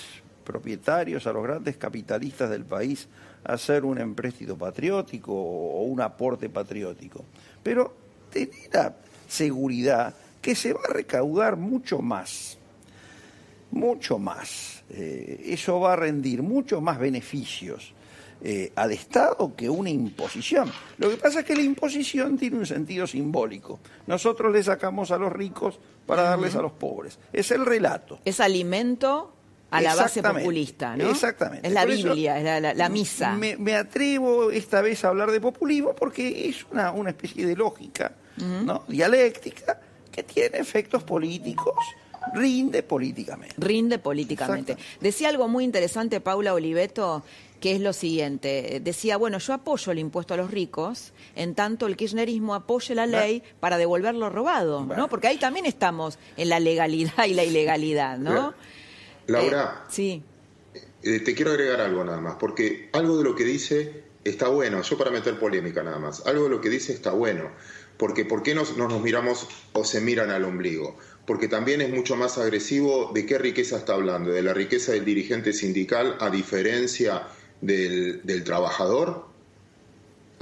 Speaker 14: propietarios, a los grandes capitalistas del país hacer un empréstito patriótico o un aporte patriótico. Pero tener la seguridad que se va a recaudar mucho más, mucho más. Eh, eso va a rendir muchos más beneficios eh, al Estado que una imposición. Lo que pasa es que la imposición tiene un sentido simbólico. Nosotros le sacamos a los ricos para darles a los pobres. Es el relato.
Speaker 2: Es alimento a la base populista, ¿no?
Speaker 14: Exactamente.
Speaker 2: Es la Biblia, es la, misa.
Speaker 14: Me, atrevo esta vez a hablar de populismo porque es una, una especie de lógica, ¿no? Dialéctica que tiene efectos políticos rinde políticamente.
Speaker 2: Rinde políticamente. Decía algo muy interesante Paula Oliveto, que es lo siguiente. Decía, bueno, yo apoyo el impuesto a los ricos, en tanto el kirchnerismo apoye la ley para devolver lo robado, ¿no? Porque ahí también estamos en la legalidad y la ilegalidad, ¿no?
Speaker 16: Laura,
Speaker 2: eh, sí.
Speaker 16: Eh, te quiero agregar algo nada más, porque algo de lo que dice está bueno, yo para meter polémica nada más, algo de lo que dice está bueno, porque ¿por qué no nos miramos o se miran al ombligo? Porque también es mucho más agresivo de qué riqueza está hablando, de la riqueza del dirigente sindical a diferencia del, trabajador.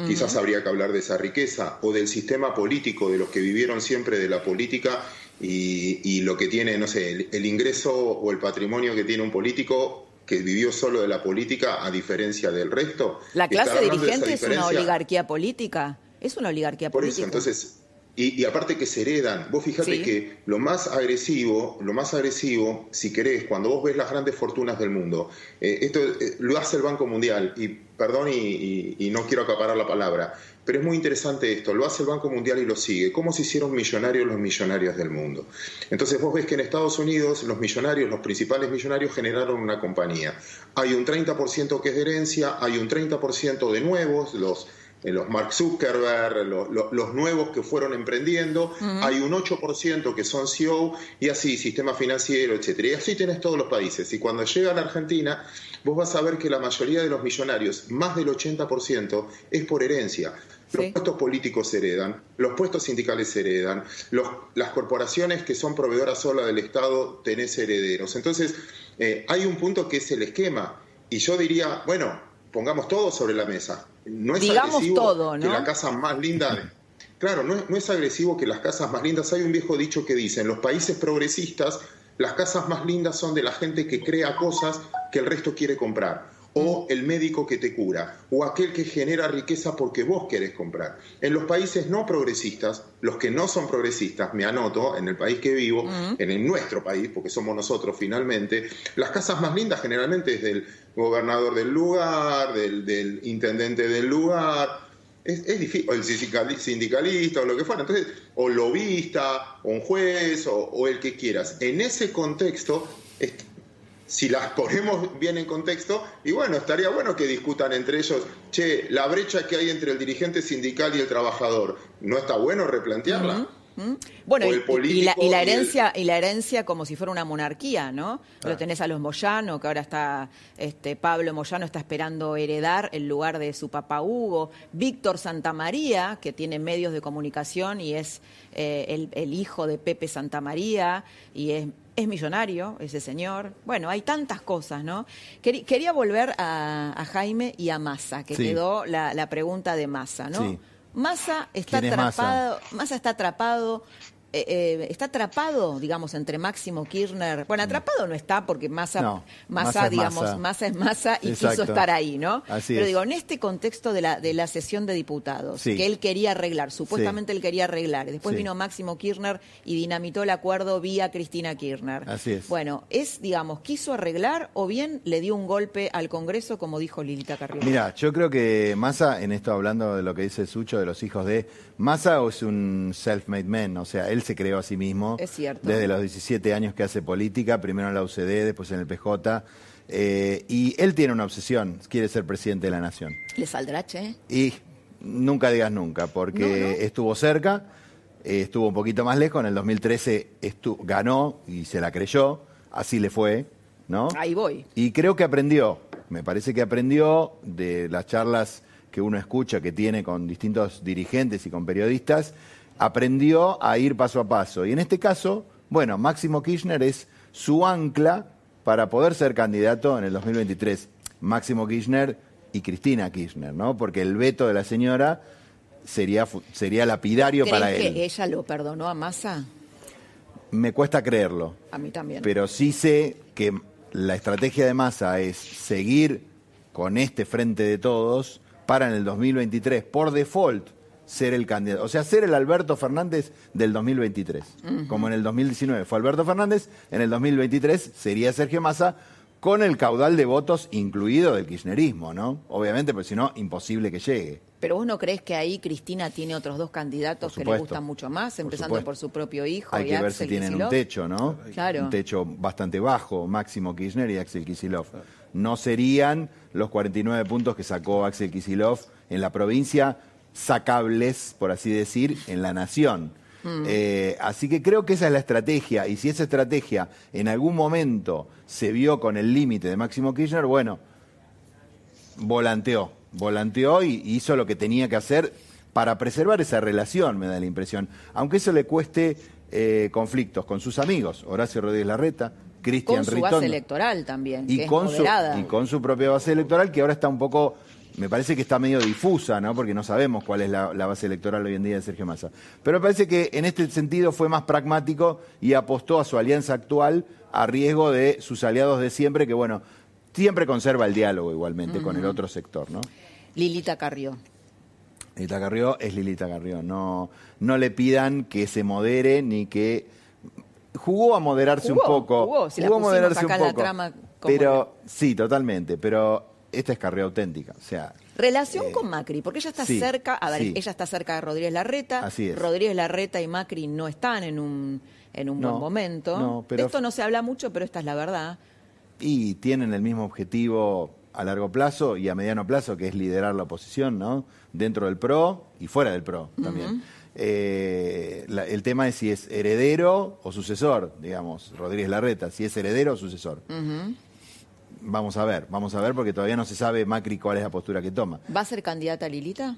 Speaker 16: Quizás habría que hablar de esa riqueza o del sistema político, de los que vivieron siempre de la política y, lo que tiene, no sé, el, ingreso o el patrimonio que tiene un político que vivió solo de la política a diferencia del resto.
Speaker 2: La clase dirigente es una oligarquía política. Es una oligarquía
Speaker 16: Por
Speaker 2: política.
Speaker 16: Eso, entonces, y, aparte que se heredan. Vos fijate que lo más agresivo, lo más agresivo, si querés, cuando vos ves las grandes fortunas del mundo, eh, esto eh, lo hace el Banco Mundial, y perdón y, no quiero acaparar la palabra, pero es muy interesante esto, lo hace el Banco Mundial y lo sigue. ¿Cómo se hicieron millonarios los millonarios del mundo? Entonces vos ves que en Estados Unidos los millonarios, los principales millonarios generaron una compañía. Hay un 30% que es de herencia, hay un 30% de nuevos, los los Mark Zuckerberg, los, nuevos que fueron emprendiendo, hay un 8% que son CEO y así, sistema financiero, etcétera. Y así tienes todos los países. Y cuando llega a la Argentina, vos vas a ver que la mayoría de los millonarios, más del 80%, es por herencia. Los puestos políticos se heredan, los puestos sindicales se heredan, las corporaciones que son proveedoras sola del Estado tenés herederos. Entonces, eh, hay un punto que es el esquema. Y yo diría, bueno, pongamos todo sobre la mesa. No es agresivo
Speaker 2: todo,
Speaker 16: que la casa más linda. Claro, no es, no es agresivo que las casas más lindas. Hay un viejo dicho que dice: en los países progresistas, las casas más lindas son de la gente que crea cosas que el resto quiere comprar o el médico que te cura, o aquel que genera riqueza porque vos querés comprar. En los países no progresistas, los que no son progresistas, me anoto, en el país que vivo, en nuestro país, porque somos nosotros finalmente, las casas más lindas generalmente es del gobernador del lugar, del, intendente del lugar, es, difícil, o el sindicalista o lo que fuera, entonces, o lobista, o un juez, o, o el que quieras. En ese contexto, si las ponemos bien en contexto, y bueno, estaría bueno que discutan entre ellos, che, la brecha que hay entre el dirigente sindical y el trabajador, ¿no está bueno replantearla?
Speaker 2: Bueno, y, la, herencia y la herencia como si fuera una monarquía, ¿no? Lo tenés a los Moyano, que ahora está este Pablo Moyano está esperando heredar el lugar de su papá Hugo, Víctor Santamaría, que tiene medios de comunicación y es eh, el, hijo de Pepe Santamaría y es es millonario ese señor. Bueno, hay tantas cosas, ¿no? Quería volver a, Jaime y a Massa, que quedó la, pregunta de Massa, ¿no? Massa está atrapado, Massa está atrapado eh, eh, está atrapado, digamos, entre Máximo Kirchner. Bueno, atrapado no está porque Massa, masa, digamos, Massa es Massa y quiso estar ahí, ¿no? Pero digo, en este contexto de la, de la sesión de diputados, que él quería arreglar, supuestamente él quería arreglar, después vino Máximo Kirchner y dinamitó el acuerdo vía Cristina Kirchner.
Speaker 15: Así es.
Speaker 2: Bueno, es, digamos, quiso arreglar o bien le dio un golpe al Congreso, como dijo Lilita Carrión.
Speaker 15: Mira, yo creo que Massa, en esto hablando de lo que dice Sucho, de los hijos de Massa, es un self-made man, o sea, él se creó a sí mismo. Desde los 17 años que hace política, primero en la UCD, después en el PJ. Eh, y él tiene una obsesión, quiere ser presidente de la nación.
Speaker 2: ¿Le saldrá, che?
Speaker 15: Y nunca digas nunca, porque estuvo cerca, eh, estuvo un poquito más lejos, en el 2013 ganó y se la creyó, así le fue, ¿no?
Speaker 2: Ahí voy.
Speaker 15: Y creo que aprendió, me parece que aprendió de las charlas que uno escucha que tiene con distintos dirigentes y con periodistas, aprendió a ir paso a paso. Y en este caso, bueno, Máximo Kirchner es su ancla para poder ser candidato en el 2023. Máximo Kirchner y Cristina Kirchner, ¿no? Porque el veto de la señora sería, sería lapidario
Speaker 2: ¿Crees
Speaker 15: para
Speaker 2: que
Speaker 15: él.
Speaker 2: ella lo perdonó a Massa?
Speaker 15: Me cuesta creerlo,
Speaker 2: A mí también.
Speaker 15: pero sí sé que la estrategia de Massa es seguir con este frente de todos para en el 2023, por default, ser el candidato. O sea, ser el Alberto Fernández del 2023.
Speaker 17: Ujú.
Speaker 15: Como en el 2019 fue Alberto Fernández, en el 2023 sería Sergio Massa con el caudal de votos incluido del kirchnerismo, ¿no? Obviamente, porque si no, imposible que llegue.
Speaker 2: Pero vos no crees que ahí Cristina tiene otros dos candidatos que le gustan mucho más, empezando por su propio hijo
Speaker 15: Hay
Speaker 2: y
Speaker 15: que ver
Speaker 2: Axel
Speaker 15: si tienen un techo, ¿no?
Speaker 2: Claro.
Speaker 15: Un techo bastante bajo, Máximo Kirchner y Axel Kisilov. No serían los 49 puntos que sacó Axel Kisilov en la provincia sacables, por así decir, en la nación.
Speaker 17: Mm.
Speaker 15: Eh, así que creo que esa es la estrategia. Y si esa estrategia en algún momento se vio con el límite de Máximo Kirchner, bueno, volanteó, volanteó y hizo lo que tenía que hacer para preservar esa relación, me da la impresión. Aunque eso le cueste eh, conflictos con sus amigos, Horacio Rodríguez Larreta, Cristian
Speaker 2: Con su
Speaker 15: Ritondo,
Speaker 2: base electoral también, que
Speaker 15: y
Speaker 2: es
Speaker 15: con, su, y con su propia base electoral, que ahora está un poco, me parece que está medio difusa, ¿no? porque no sabemos cuál es la, la base electoral hoy en día de Sergio Massa. Pero me parece que en este sentido fue más pragmático y apostó a su alianza actual a riesgo de sus aliados de siempre, que bueno, siempre conserva el diálogo igualmente con el otro sector, ¿no?
Speaker 2: Lilita Carrió.
Speaker 15: Lilita Carrió es Lilita Carrió. No, no le pidan que se modere ni que. Jugó a moderarse
Speaker 2: Jugó,
Speaker 15: un poco.
Speaker 2: jugó, si la
Speaker 15: jugó a
Speaker 2: pusimos
Speaker 15: moderarse
Speaker 2: acá
Speaker 15: un
Speaker 2: en la
Speaker 15: poco.
Speaker 2: trama, ¿cómo
Speaker 15: pero, sí, totalmente. Pero esta es Carrió auténtica. O sea,
Speaker 2: Relación con Macri, porque ella está
Speaker 15: Eh, sí,
Speaker 2: cerca, a ver,
Speaker 15: sí.
Speaker 2: ella está cerca de Rodríguez Larreta.
Speaker 15: Así es.
Speaker 2: Rodríguez Larreta y Macri no están en un, en un
Speaker 15: No,
Speaker 2: buen momento.
Speaker 15: no, pero-
Speaker 2: De esto no se habla mucho, pero esta es la verdad.
Speaker 15: y tienen el mismo objetivo a largo plazo y a mediano plazo, que es liderar la oposición, ¿no? Dentro del PRO y fuera del PRO también. Eh, la- el tema es si es heredero o sucesor, digamos, Rodríguez Larreta, si es heredero o sucesor.
Speaker 2: Ujú.
Speaker 15: Vamos a ver, vamos a ver, porque todavía no se sabe Macri cuál es la postura que toma.
Speaker 2: ¿Va a ser candidata Lilita?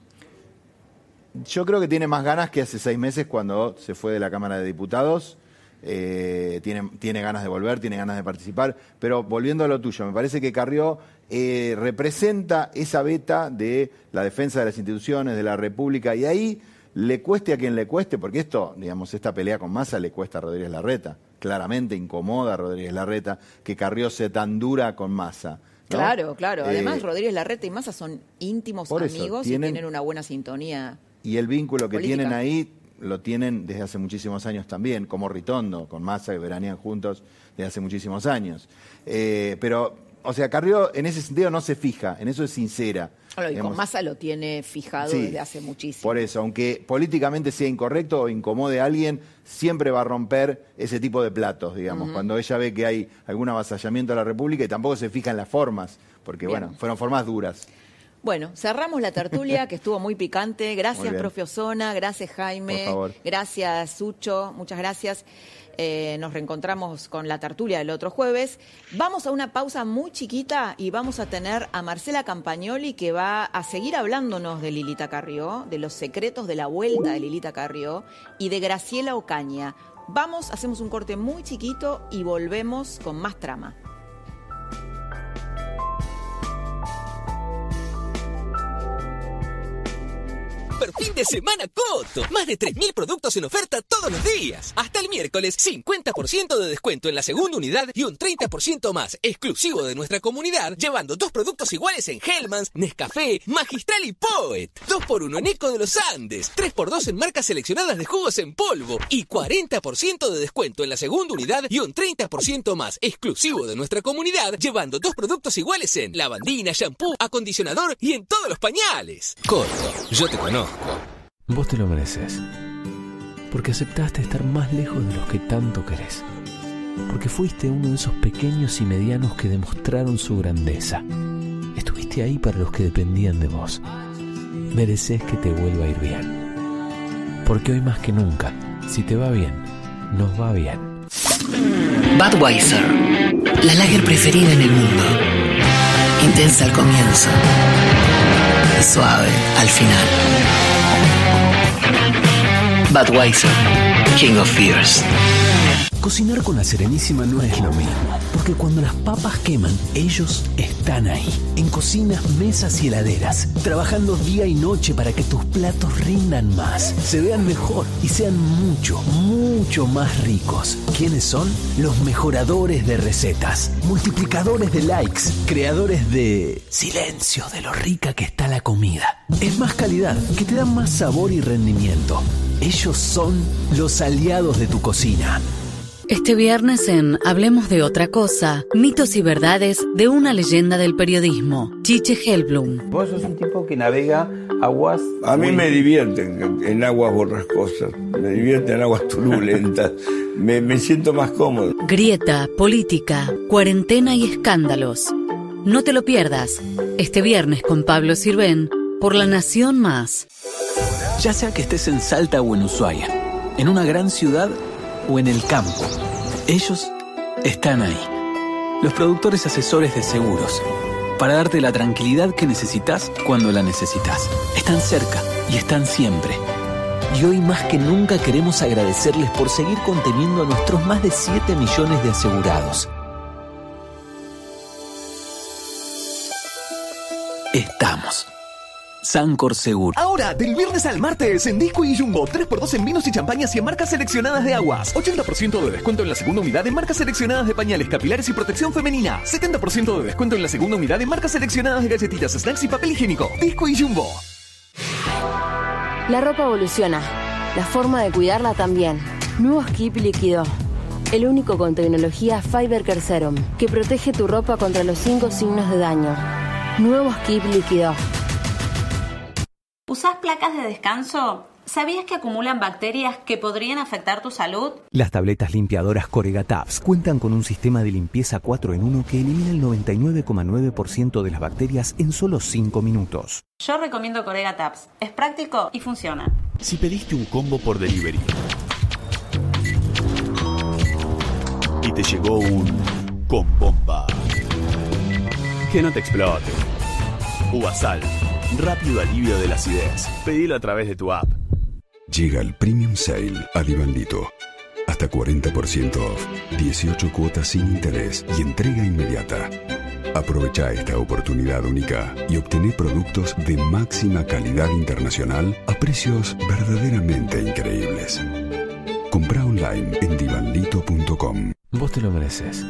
Speaker 15: Yo creo que tiene más ganas que hace seis meses cuando se fue de la Cámara de Diputados. Eh, tiene, tiene ganas de volver, tiene ganas de participar. Pero volviendo a lo tuyo, me parece que Carrió eh, representa esa beta de la defensa de las instituciones, de la República, y ahí le cueste a quien le cueste, porque esto, digamos, esta pelea con Massa le cuesta a Rodríguez Larreta. Claramente incomoda a Rodríguez Larreta que Carrió sea tan dura con Massa. ¿no?
Speaker 2: Claro, claro. Además,
Speaker 15: Eh,
Speaker 2: Rodríguez Larreta y Massa son íntimos
Speaker 15: por eso,
Speaker 2: amigos
Speaker 15: tienen-
Speaker 2: y tienen una buena sintonía.
Speaker 15: Y el vínculo que
Speaker 2: Política.
Speaker 15: tienen ahí lo tienen desde hace muchísimos años también, como Ritondo, con Massa, que veranean juntos desde hace muchísimos años. Eh, pero, o sea, Carrió en ese sentido no se fija, en eso es sincera.
Speaker 2: Y con Massa lo tiene fijado
Speaker 15: Sí.
Speaker 2: desde hace muchísimo.
Speaker 15: Por eso, aunque políticamente sea incorrecto o incomode a alguien, siempre va a romper ese tipo de platos, digamos, cuando ella ve que hay algún avasallamiento a la República y tampoco se fija en las formas, porque
Speaker 2: Bien.
Speaker 15: bueno, fueron formas duras.
Speaker 2: Bueno, cerramos la tertulia que estuvo muy picante.
Speaker 15: Muy
Speaker 2: Gracias,
Speaker 15: bien.
Speaker 2: profe Osona. Gracias, Jaime.
Speaker 15: Por favor.
Speaker 2: Gracias, Sucho. Muchas gracias. Eh, nos reencontramos con la tertulia del otro jueves. Vamos a una pausa muy chiquita y vamos a tener a Marcela Campagnoli que va a seguir hablándonos de Lilita Carrió, de los secretos de la vuelta de Lilita Carrió y de Graciela Ocaña. Vamos, hacemos un corte muy chiquito y volvemos con más trama.
Speaker 17: Super fin de semana Coto. Más de 3.000 productos en oferta todos los días. Hasta el miércoles, 50% de descuento en la segunda unidad y un 30% más exclusivo de nuestra comunidad, llevando dos productos iguales en Hellmans, Nescafé, Magistral y Poet. 2x1 en Eco de los Andes. 3x2 en marcas seleccionadas de jugos en polvo. Y 40% de descuento en la segunda unidad y un 30% más exclusivo de nuestra comunidad, llevando dos productos iguales en lavandina, shampoo, acondicionador y en todos los pañales. Coto, yo te conozco.
Speaker 18: Vos te lo mereces. Porque aceptaste estar más lejos de los que tanto querés. Porque fuiste uno de esos pequeños y medianos que demostraron su grandeza. Estuviste ahí para los que dependían de vos. Mereces que te vuelva a ir bien. Porque hoy más que nunca, si te va bien, nos va bien.
Speaker 19: Budweiser, la lager preferida en el mundo. Intensa al comienzo suave al final. Budweiser, King of Fears.
Speaker 18: Cocinar con la Serenísima no es lo mismo, porque cuando las papas queman, ellos están ahí, en cocinas, mesas y heladeras, trabajando día y noche para que tus platos rindan más, se vean mejor y sean mucho, mucho más ricos. ¿Quiénes son? Los mejoradores de recetas, multiplicadores de likes, creadores de silencio de lo rica que está la comida. Es más calidad, que te da más sabor y rendimiento. Ellos son los aliados de tu cocina.
Speaker 20: Este viernes en Hablemos de otra cosa, mitos y verdades de una leyenda del periodismo, Chiche Helblum.
Speaker 21: Vos sos un tipo que navega aguas...
Speaker 22: A mí me divierten en aguas borrascosas, me divierten en aguas turbulentas, me, me siento más cómodo.
Speaker 20: Grieta, política, cuarentena y escándalos. No te lo pierdas, este viernes con Pablo Sirven, por La Nación Más.
Speaker 18: Ya sea que estés en Salta o en Ushuaia, en una gran ciudad o en el campo, ellos están ahí. Los productores asesores de seguros, para darte la tranquilidad que necesitas cuando la necesitas. Están cerca y están siempre. Y hoy más que nunca queremos agradecerles por seguir conteniendo a nuestros más de 7 millones de asegurados. Estamos. Sancor Seguro.
Speaker 23: Ahora, del viernes al martes, en Disco y Jumbo, 3x2 en vinos y champañas y en marcas seleccionadas de aguas. 80% de descuento en la segunda unidad en marcas seleccionadas de pañales, capilares y protección femenina. 70% de descuento en la segunda unidad en marcas seleccionadas de galletitas, snacks y papel higiénico. Disco y Jumbo.
Speaker 24: La ropa evoluciona. La forma de cuidarla también. Nuevo Skip Líquido. El único con tecnología Fiber Care Serum que protege tu ropa contra los 5 signos de daño. Nuevo Skip Líquido.
Speaker 25: ¿Usás placas de descanso? ¿Sabías que acumulan bacterias que podrían afectar tu salud?
Speaker 26: Las tabletas limpiadoras Corega Tabs cuentan con un sistema de limpieza 4 en 1 que elimina el 99,9% de las bacterias en solo 5 minutos.
Speaker 25: Yo recomiendo Corega Tabs. Es práctico y funciona.
Speaker 27: Si pediste un combo por delivery y te llegó un con bomba, que no te explote. Uvasal, rápido alivio de la acidez. Pedilo a través de tu app.
Speaker 1: Llega el Premium Sale a Divandito. Hasta 40% off, 18 cuotas sin interés y entrega inmediata. Aprovecha esta oportunidad única y obtené productos de máxima calidad internacional a precios verdaderamente increíbles. Compra online en divandito.com.
Speaker 18: Vos te lo mereces.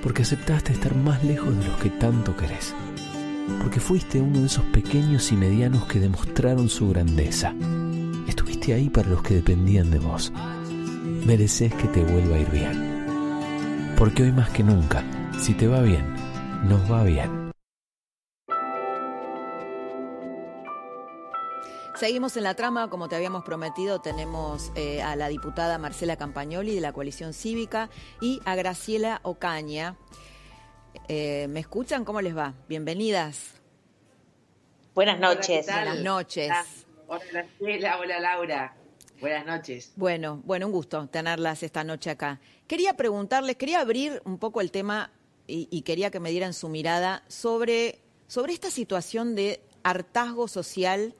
Speaker 18: Porque aceptaste estar más lejos de los que tanto querés. Porque fuiste uno de esos pequeños y medianos que demostraron su grandeza. Estuviste ahí para los que dependían de vos. Mereces que te vuelva a ir bien. Porque hoy más que nunca, si te va bien, nos va bien.
Speaker 2: Seguimos en la trama, como te habíamos prometido, tenemos eh, a la diputada Marcela Campagnoli de la coalición cívica y a Graciela Ocaña. Eh, ¿Me escuchan? ¿Cómo les va? Bienvenidas.
Speaker 28: Buenas noches.
Speaker 2: Buenas noches.
Speaker 28: Hola Graciela, hola Laura. Buenas noches.
Speaker 2: Bueno, bueno, un gusto tenerlas esta noche acá. Quería preguntarles, quería abrir un poco el tema y, y quería que me dieran su mirada sobre, sobre esta situación de hartazgo social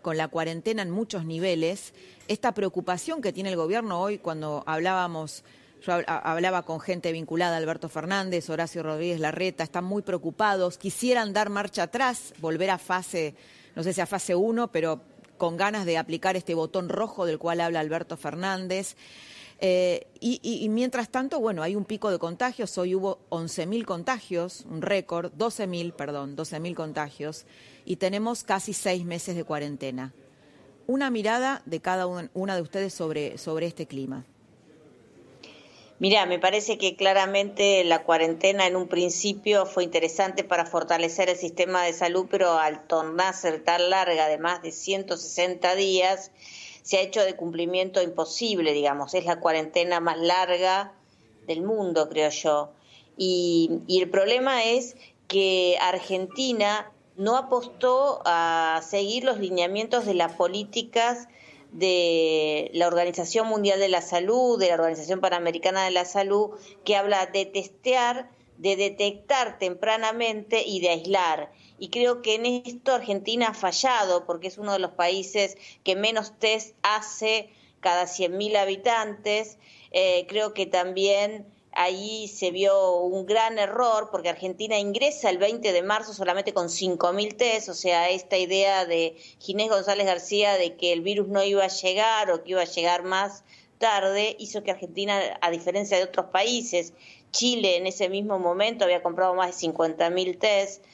Speaker 2: con la cuarentena en muchos niveles, esta preocupación que tiene el gobierno hoy cuando hablábamos, yo hablaba con gente vinculada, Alberto Fernández, Horacio Rodríguez Larreta, están muy preocupados, quisieran dar marcha atrás, volver a fase, no sé si a fase 1, pero con ganas de aplicar este botón rojo del cual habla Alberto Fernández. Eh, y, mientras tanto, bueno, hay un pico de contagios. Hoy hubo 11.000 contagios, un récord, 12.000, perdón, 12.000 contagios. Y tenemos casi seis meses de cuarentena. Una mirada de cada una de ustedes sobre, sobre este clima.
Speaker 28: Mira, me parece que claramente la cuarentena en un principio fue interesante para fortalecer el sistema de salud, pero al tornarse tan larga de más de 160 días, se ha hecho de cumplimiento imposible, digamos. Es la cuarentena más larga del mundo, creo yo. Y, y el problema es que Argentina no apostó a seguir los lineamientos de las políticas de la Organización Mundial de la Salud, de la Organización Panamericana de la Salud, que habla de testear, de detectar tempranamente y de aislar. Y creo que en esto Argentina ha fallado porque es uno de los países que menos test hace cada 100.000 habitantes. Eh, creo que también ahí se vio un gran error porque Argentina ingresa el 20 de marzo solamente con 5.000 test, o sea, esta idea de Ginés González García de que el virus no iba a llegar o que iba a llegar más tarde hizo que Argentina, a diferencia de otros países, Chile en ese mismo momento había comprado más de 50.000 test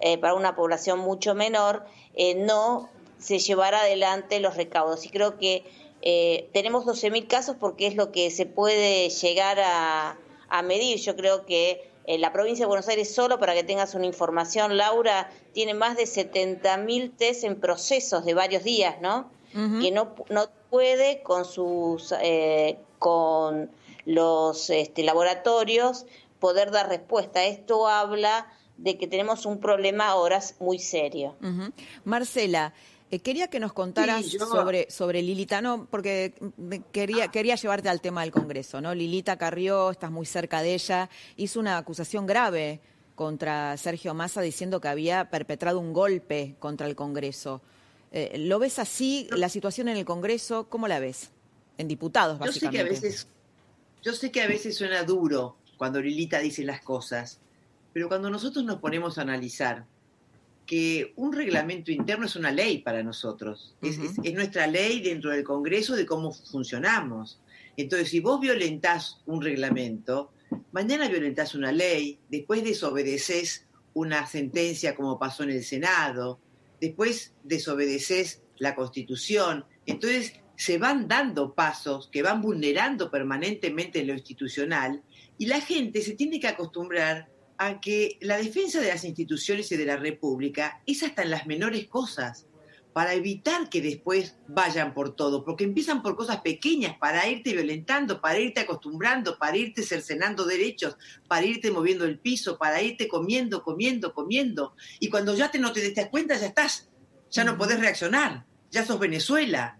Speaker 28: eh, para una población mucho menor, eh, no se llevara adelante los recaudos. Y creo que eh, tenemos 12.000 casos porque es lo que se puede llegar a, medir. Yo creo que la provincia de Buenos Aires, solo para que tengas una información, Laura, tiene más de 70.000 test en procesos de varios días, ¿no? Que no, no puede con sus eh, con los este, laboratorios poder dar respuesta. Esto habla de que tenemos un problema ahora muy serio.
Speaker 2: Marcela, eh, quería que nos contaras sobre, sobre Lilita, no, porque quería, quería llevarte al tema del Congreso, ¿no? Lilita Carrió, estás muy cerca de ella, hizo una acusación grave contra Sergio Massa diciendo que había perpetrado un golpe contra el Congreso. Eh, ¿Lo ves así, la situación en el Congreso? ¿Cómo la ves? En diputados, básicamente.
Speaker 29: Yo sé que a veces, yo sé que a veces suena duro cuando Lilita dice las cosas, pero cuando nosotros nos ponemos a analizar que un reglamento interno es una ley para nosotros, es, nuestra ley dentro del Congreso de cómo funcionamos. Entonces, si vos violentás un reglamento, mañana violentás una ley, después desobedeces una sentencia como pasó en el Senado, después desobedeces la Constitución. Entonces se van dando pasos que van vulnerando permanentemente lo institucional y la gente se tiene que acostumbrar a que la defensa de las instituciones y de la República es hasta en las menores cosas, para evitar que después vayan por todo, porque empiezan por cosas pequeñas, para irte violentando, para irte acostumbrando, para irte cercenando derechos, para irte moviendo el piso, para irte comiendo, comiendo, comiendo. Y cuando ya te, no te das cuenta, ya estás, ya no podés reaccionar, ya sos Venezuela.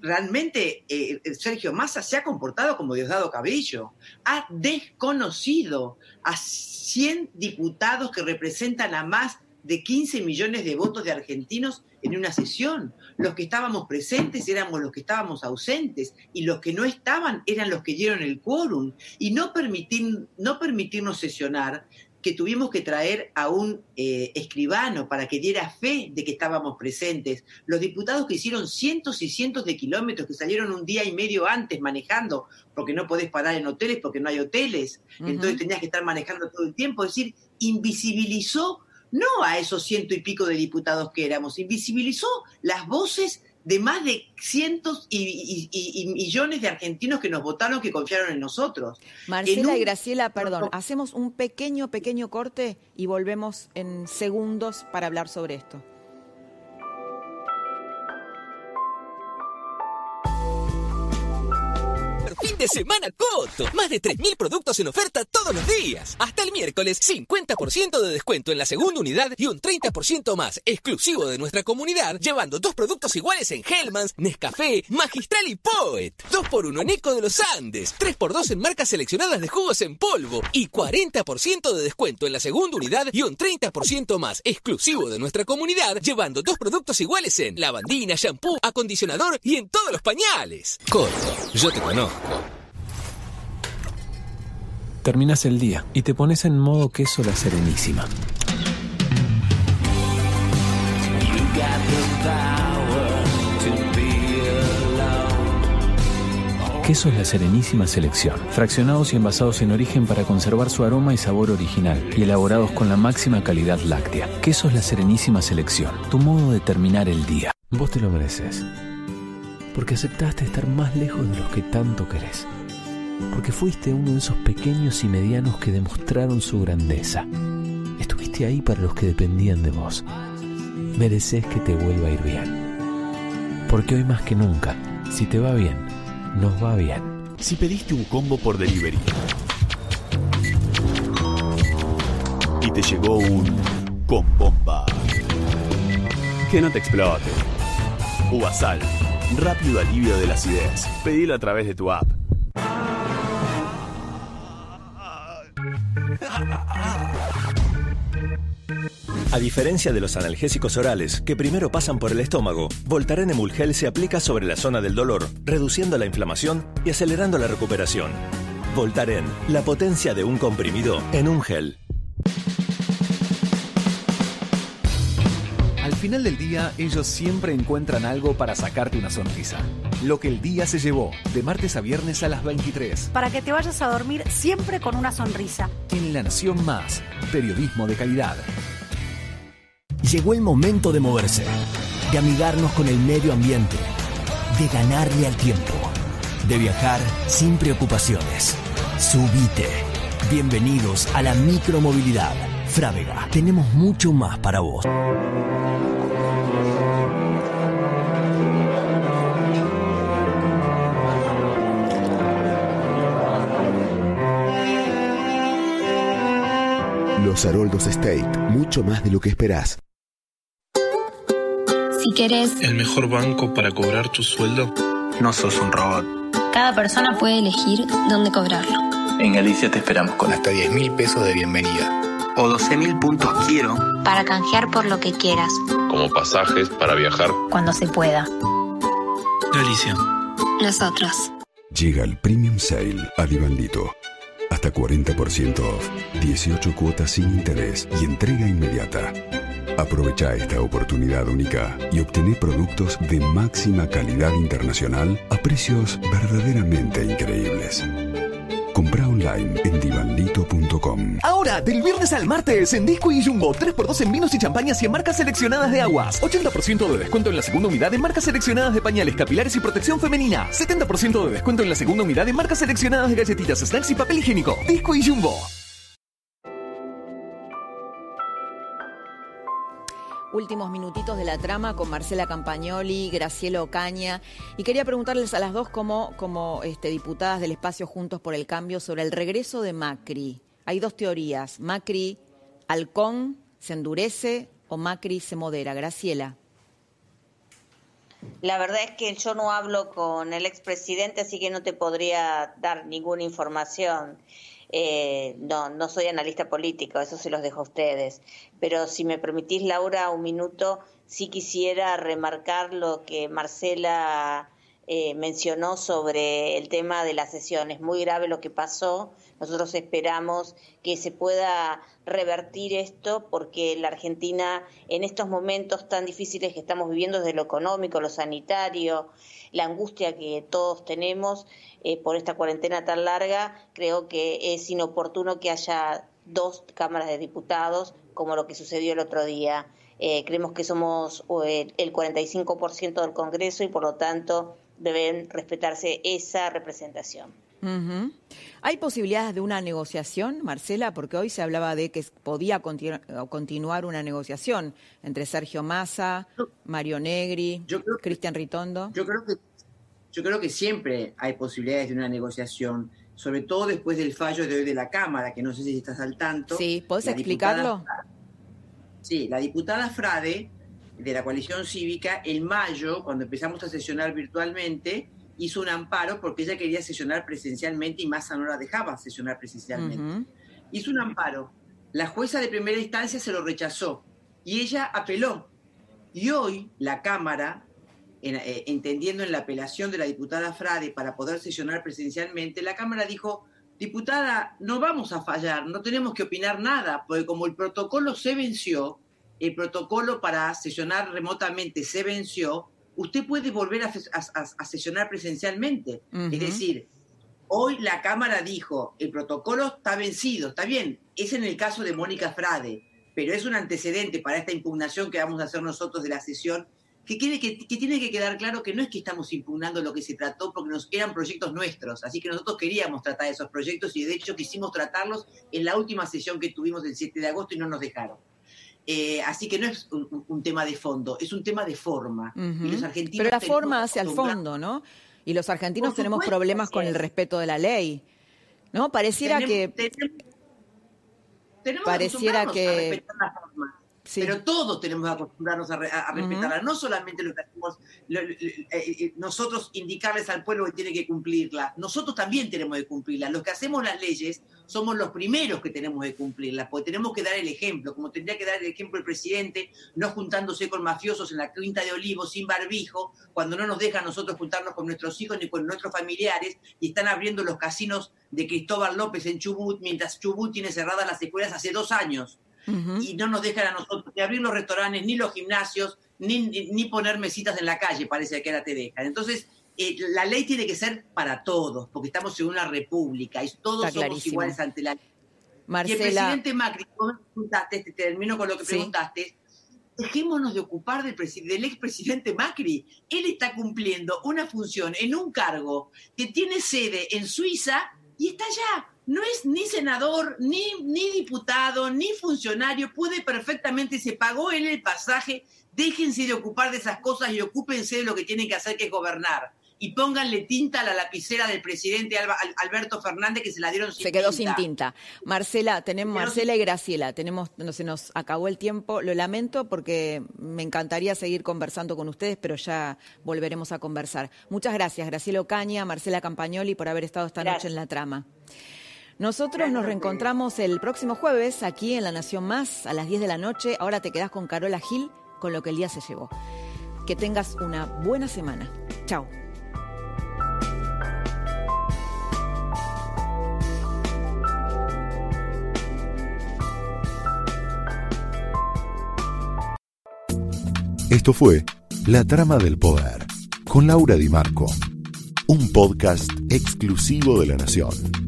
Speaker 29: Realmente eh, Sergio Massa se ha comportado como Diosdado Cabello, ha desconocido a 100 diputados que representan a más de 15 millones de votos de argentinos en una sesión. Los que estábamos presentes éramos los que estábamos ausentes y los que no estaban eran los que dieron el quórum. Y no, permitir, no permitirnos sesionar, que tuvimos que traer a un eh, escribano para que diera fe de que estábamos presentes. Los diputados que hicieron cientos y cientos de kilómetros, que salieron un día y medio antes manejando, porque no podés parar en hoteles, porque no hay hoteles, entonces tenías que estar manejando todo el tiempo, es decir, invisibilizó no a esos ciento y pico de diputados que éramos, invisibilizó las voces de más de cientos y, millones de argentinos que nos votaron, que confiaron en nosotros.
Speaker 2: Marcela y Graciela, perdón, hacemos un pequeño, pequeño corte y volvemos en segundos para hablar sobre esto.
Speaker 17: Fin de semana Coto. Más de 3.000 productos en oferta todos los días. Hasta el miércoles, 50% de descuento en la segunda unidad y un 30% más exclusivo de nuestra comunidad, llevando dos productos iguales en Hellmans, Nescafé, Magistral y Poet. 2x1 en Eco de los Andes. 3x2 en marcas seleccionadas de jugos en polvo. Y 40% de descuento en la segunda unidad y un 30% más exclusivo de nuestra comunidad, llevando dos productos iguales en lavandina, shampoo, acondicionador y en todos los pañales. Coto, yo te conozco.
Speaker 18: Terminas el día y te pones en modo queso la serenísima. Quesos La Serenísima Selección, fraccionados y envasados en origen para conservar su aroma y sabor original y elaborados con la máxima calidad láctea. Quesos La Serenísima Selección, tu modo de terminar el día. Vos te lo mereces, porque aceptaste estar más lejos de los que tanto querés porque fuiste uno de esos pequeños y medianos que demostraron su grandeza. Estuviste ahí para los que dependían de vos. Mereces que te vuelva a ir bien. Porque hoy más que nunca, si te va bien, nos va bien.
Speaker 27: Si pediste un combo por delivery y te llegó un con bomba, que no te explote. Uvasal, rápido alivio de la acidez. Pedilo a través de tu app.
Speaker 30: A diferencia de los analgésicos orales, que primero pasan por el estómago, Voltaren Emulgel se aplica sobre la zona del dolor, reduciendo la inflamación y acelerando la recuperación. Voltaren, la potencia de un comprimido en un gel.
Speaker 23: Al final del día, ellos siempre encuentran algo para sacarte una sonrisa. Lo que el día se llevó, de martes a viernes a las 23.
Speaker 31: Para que te vayas a dormir siempre con una sonrisa.
Speaker 23: En La Nación Más, periodismo de calidad.
Speaker 32: Llegó el momento de moverse, de amigarnos con el medio ambiente, de ganarle al tiempo, de viajar sin preocupaciones. Subite. Bienvenidos a la micromovilidad. Frávega, tenemos mucho más para vos.
Speaker 1: Los Haroldos State, mucho más de lo que esperás.
Speaker 33: Si querés,
Speaker 34: el mejor banco para cobrar tu sueldo, no sos un robot.
Speaker 33: cada persona puede elegir dónde cobrarlo.
Speaker 34: En Galicia te esperamos con hasta 10 mil pesos de bienvenida. O 12 mil puntos quiero.
Speaker 33: Para canjear por lo que quieras,
Speaker 34: Como pasajes para viajar.
Speaker 33: cuando se pueda.
Speaker 34: Galicia.
Speaker 33: Nosotros.
Speaker 1: Llega el Premium Sale a Divandito. Hasta 40% off, 18 cuotas sin interés y entrega inmediata. Aprovecha esta oportunidad única y obtené productos de máxima calidad internacional a precios verdaderamente increíbles. Compra online en divandito.com.
Speaker 23: Ahora, del viernes al martes, en Disco y Jumbo, 3x2 en vinos y champañas y en marcas seleccionadas de aguas. 80% de descuento en la segunda unidad en marcas seleccionadas de pañales capilares y protección femenina. 70% de descuento en la segunda unidad en marcas seleccionadas de galletitas, snacks y papel higiénico. Disco y Jumbo.
Speaker 2: Últimos minutitos de la trama con Marcela Campagnoli, Graciela Ocaña. Y quería preguntarles a las dos como, como este, diputadas del espacio Juntos por el Cambio sobre el regreso de Macri. Hay dos teorías. Macri, halcón, se endurece o Macri se modera. Graciela.
Speaker 28: La verdad es que yo no hablo con el expresidente, así que no te podría dar ninguna información. Eh, no, no soy analista político, eso se los dejo a ustedes. Pero si me permitís, Laura, un minuto, sí quisiera remarcar lo que Marcela eh, mencionó sobre el tema de la sesión. Es muy grave lo que pasó. Nosotros esperamos que se pueda revertir esto porque la Argentina en estos momentos tan difíciles que estamos viviendo desde lo económico, lo sanitario, la angustia que todos tenemos eh, por esta cuarentena tan larga, creo que es inoportuno que haya dos cámaras de diputados como lo que sucedió el otro día. Eh, creemos que somos eh, el 45% del Congreso y por lo tanto deben respetarse esa representación.
Speaker 2: ¿Hay posibilidades de una negociación, Marcela? Porque hoy se hablaba de que podía continu- continuar una negociación entre Sergio Massa, Mario Negri, Cristian Ritondo.
Speaker 29: Yo creo que yo creo que siempre hay posibilidades de una negociación, sobre todo después del fallo de hoy de la Cámara, que no sé si estás al tanto.
Speaker 2: Sí, ¿podés
Speaker 29: La
Speaker 2: explicarlo?
Speaker 29: diputada- sí, la diputada Frade, de la coalición cívica, en mayo, cuando empezamos a sesionar virtualmente, hizo un amparo porque ella quería sesionar presencialmente y Massa no la dejaba sesionar presencialmente.
Speaker 2: Ujú.
Speaker 29: Hizo un amparo. La jueza de primera instancia se lo rechazó y ella apeló. Y hoy la Cámara, en- eh, entendiendo en la apelación de la diputada Frade para poder sesionar presencialmente, la Cámara dijo, diputada, no vamos a fallar, no tenemos que opinar nada, porque como el protocolo se venció, el protocolo para sesionar remotamente se venció, usted puede volver a, sesionar presencialmente. Es decir, hoy la Cámara dijo, el protocolo está vencido, está bien, es en el caso de Mónica Frade, pero es un antecedente para esta impugnación que vamos a hacer nosotros de la sesión, que, tiene que, que tiene que quedar claro que no es que estamos impugnando lo que se trató, porque nos, eran proyectos nuestros, así que nosotros queríamos tratar esos proyectos y de hecho quisimos tratarlos en la última sesión que tuvimos el 7 de agosto y no nos dejaron. Eh, así que no es un, tema de fondo, es un tema de forma.
Speaker 2: Ujú.
Speaker 29: Y los argentinos
Speaker 2: Pero la forma hacia el fondo, ¿no? Y los argentinos tenemos problemas con el
Speaker 29: es.
Speaker 2: respeto de la ley. ¿No? Pareciera
Speaker 29: Tenemos-
Speaker 2: que
Speaker 29: tenemos- tenemos
Speaker 2: pareciera
Speaker 29: a
Speaker 2: que
Speaker 29: Pero todos tenemos que acostumbrarnos a, respetarla, no solamente lo que hacemos eh, eh, nosotros indicarles al pueblo que tiene que cumplirla, nosotros también tenemos que cumplirla. Los que hacemos las leyes somos los primeros que tenemos que cumplirlas, porque tenemos que dar el ejemplo, como tendría que dar el ejemplo el presidente, no juntándose con mafiosos en la quinta de Olivos sin barbijo, cuando no nos dejan nosotros juntarnos con nuestros hijos ni con nuestros familiares, y están abriendo los casinos de Cristóbal López en Chubut, mientras Chubut tiene cerradas las escuelas hace dos años. Y no nos dejan a nosotros ni abrir los restaurantes, ni los gimnasios, ni, ni poner mesitas en la calle, parece que ahora te dejan. Entonces, eh, la ley tiene que ser para todos, porque estamos en una república y todos somos iguales ante la ley. Y el presidente Macri, vos me preguntaste, te termino con lo que preguntaste, dejémonos de ocupar del, del expresidente Macri. Él está cumpliendo una función en un cargo que tiene sede en Suiza y está allá. No es ni senador, ni, ni diputado, ni funcionario, puede perfectamente, se pagó él el pasaje, déjense de ocupar de esas cosas y ocúpense de lo que tienen que hacer, que es gobernar y pónganle tinta a la lapicera del presidente Alberto Fernández que se la dieron sin
Speaker 2: tinta. Se quedó sin tinta. Marcela, tenemos Marcela y Graciela, tenemos no se nos acabó el tiempo, lo lamento porque me encantaría seguir conversando con ustedes, pero ya volveremos a conversar. Muchas gracias, Graciela Ocaña, Marcela Campagnoli por haber estado esta noche en la trama. Nosotros nos reencontramos el próximo jueves aquí en La Nación Más a las 10 de la noche. Ahora te quedas con Carola Gil con lo que el día se llevó. Que tengas una buena semana. Chao.
Speaker 35: Esto fue La Trama del Poder con Laura Di Marco, un podcast exclusivo de La Nación.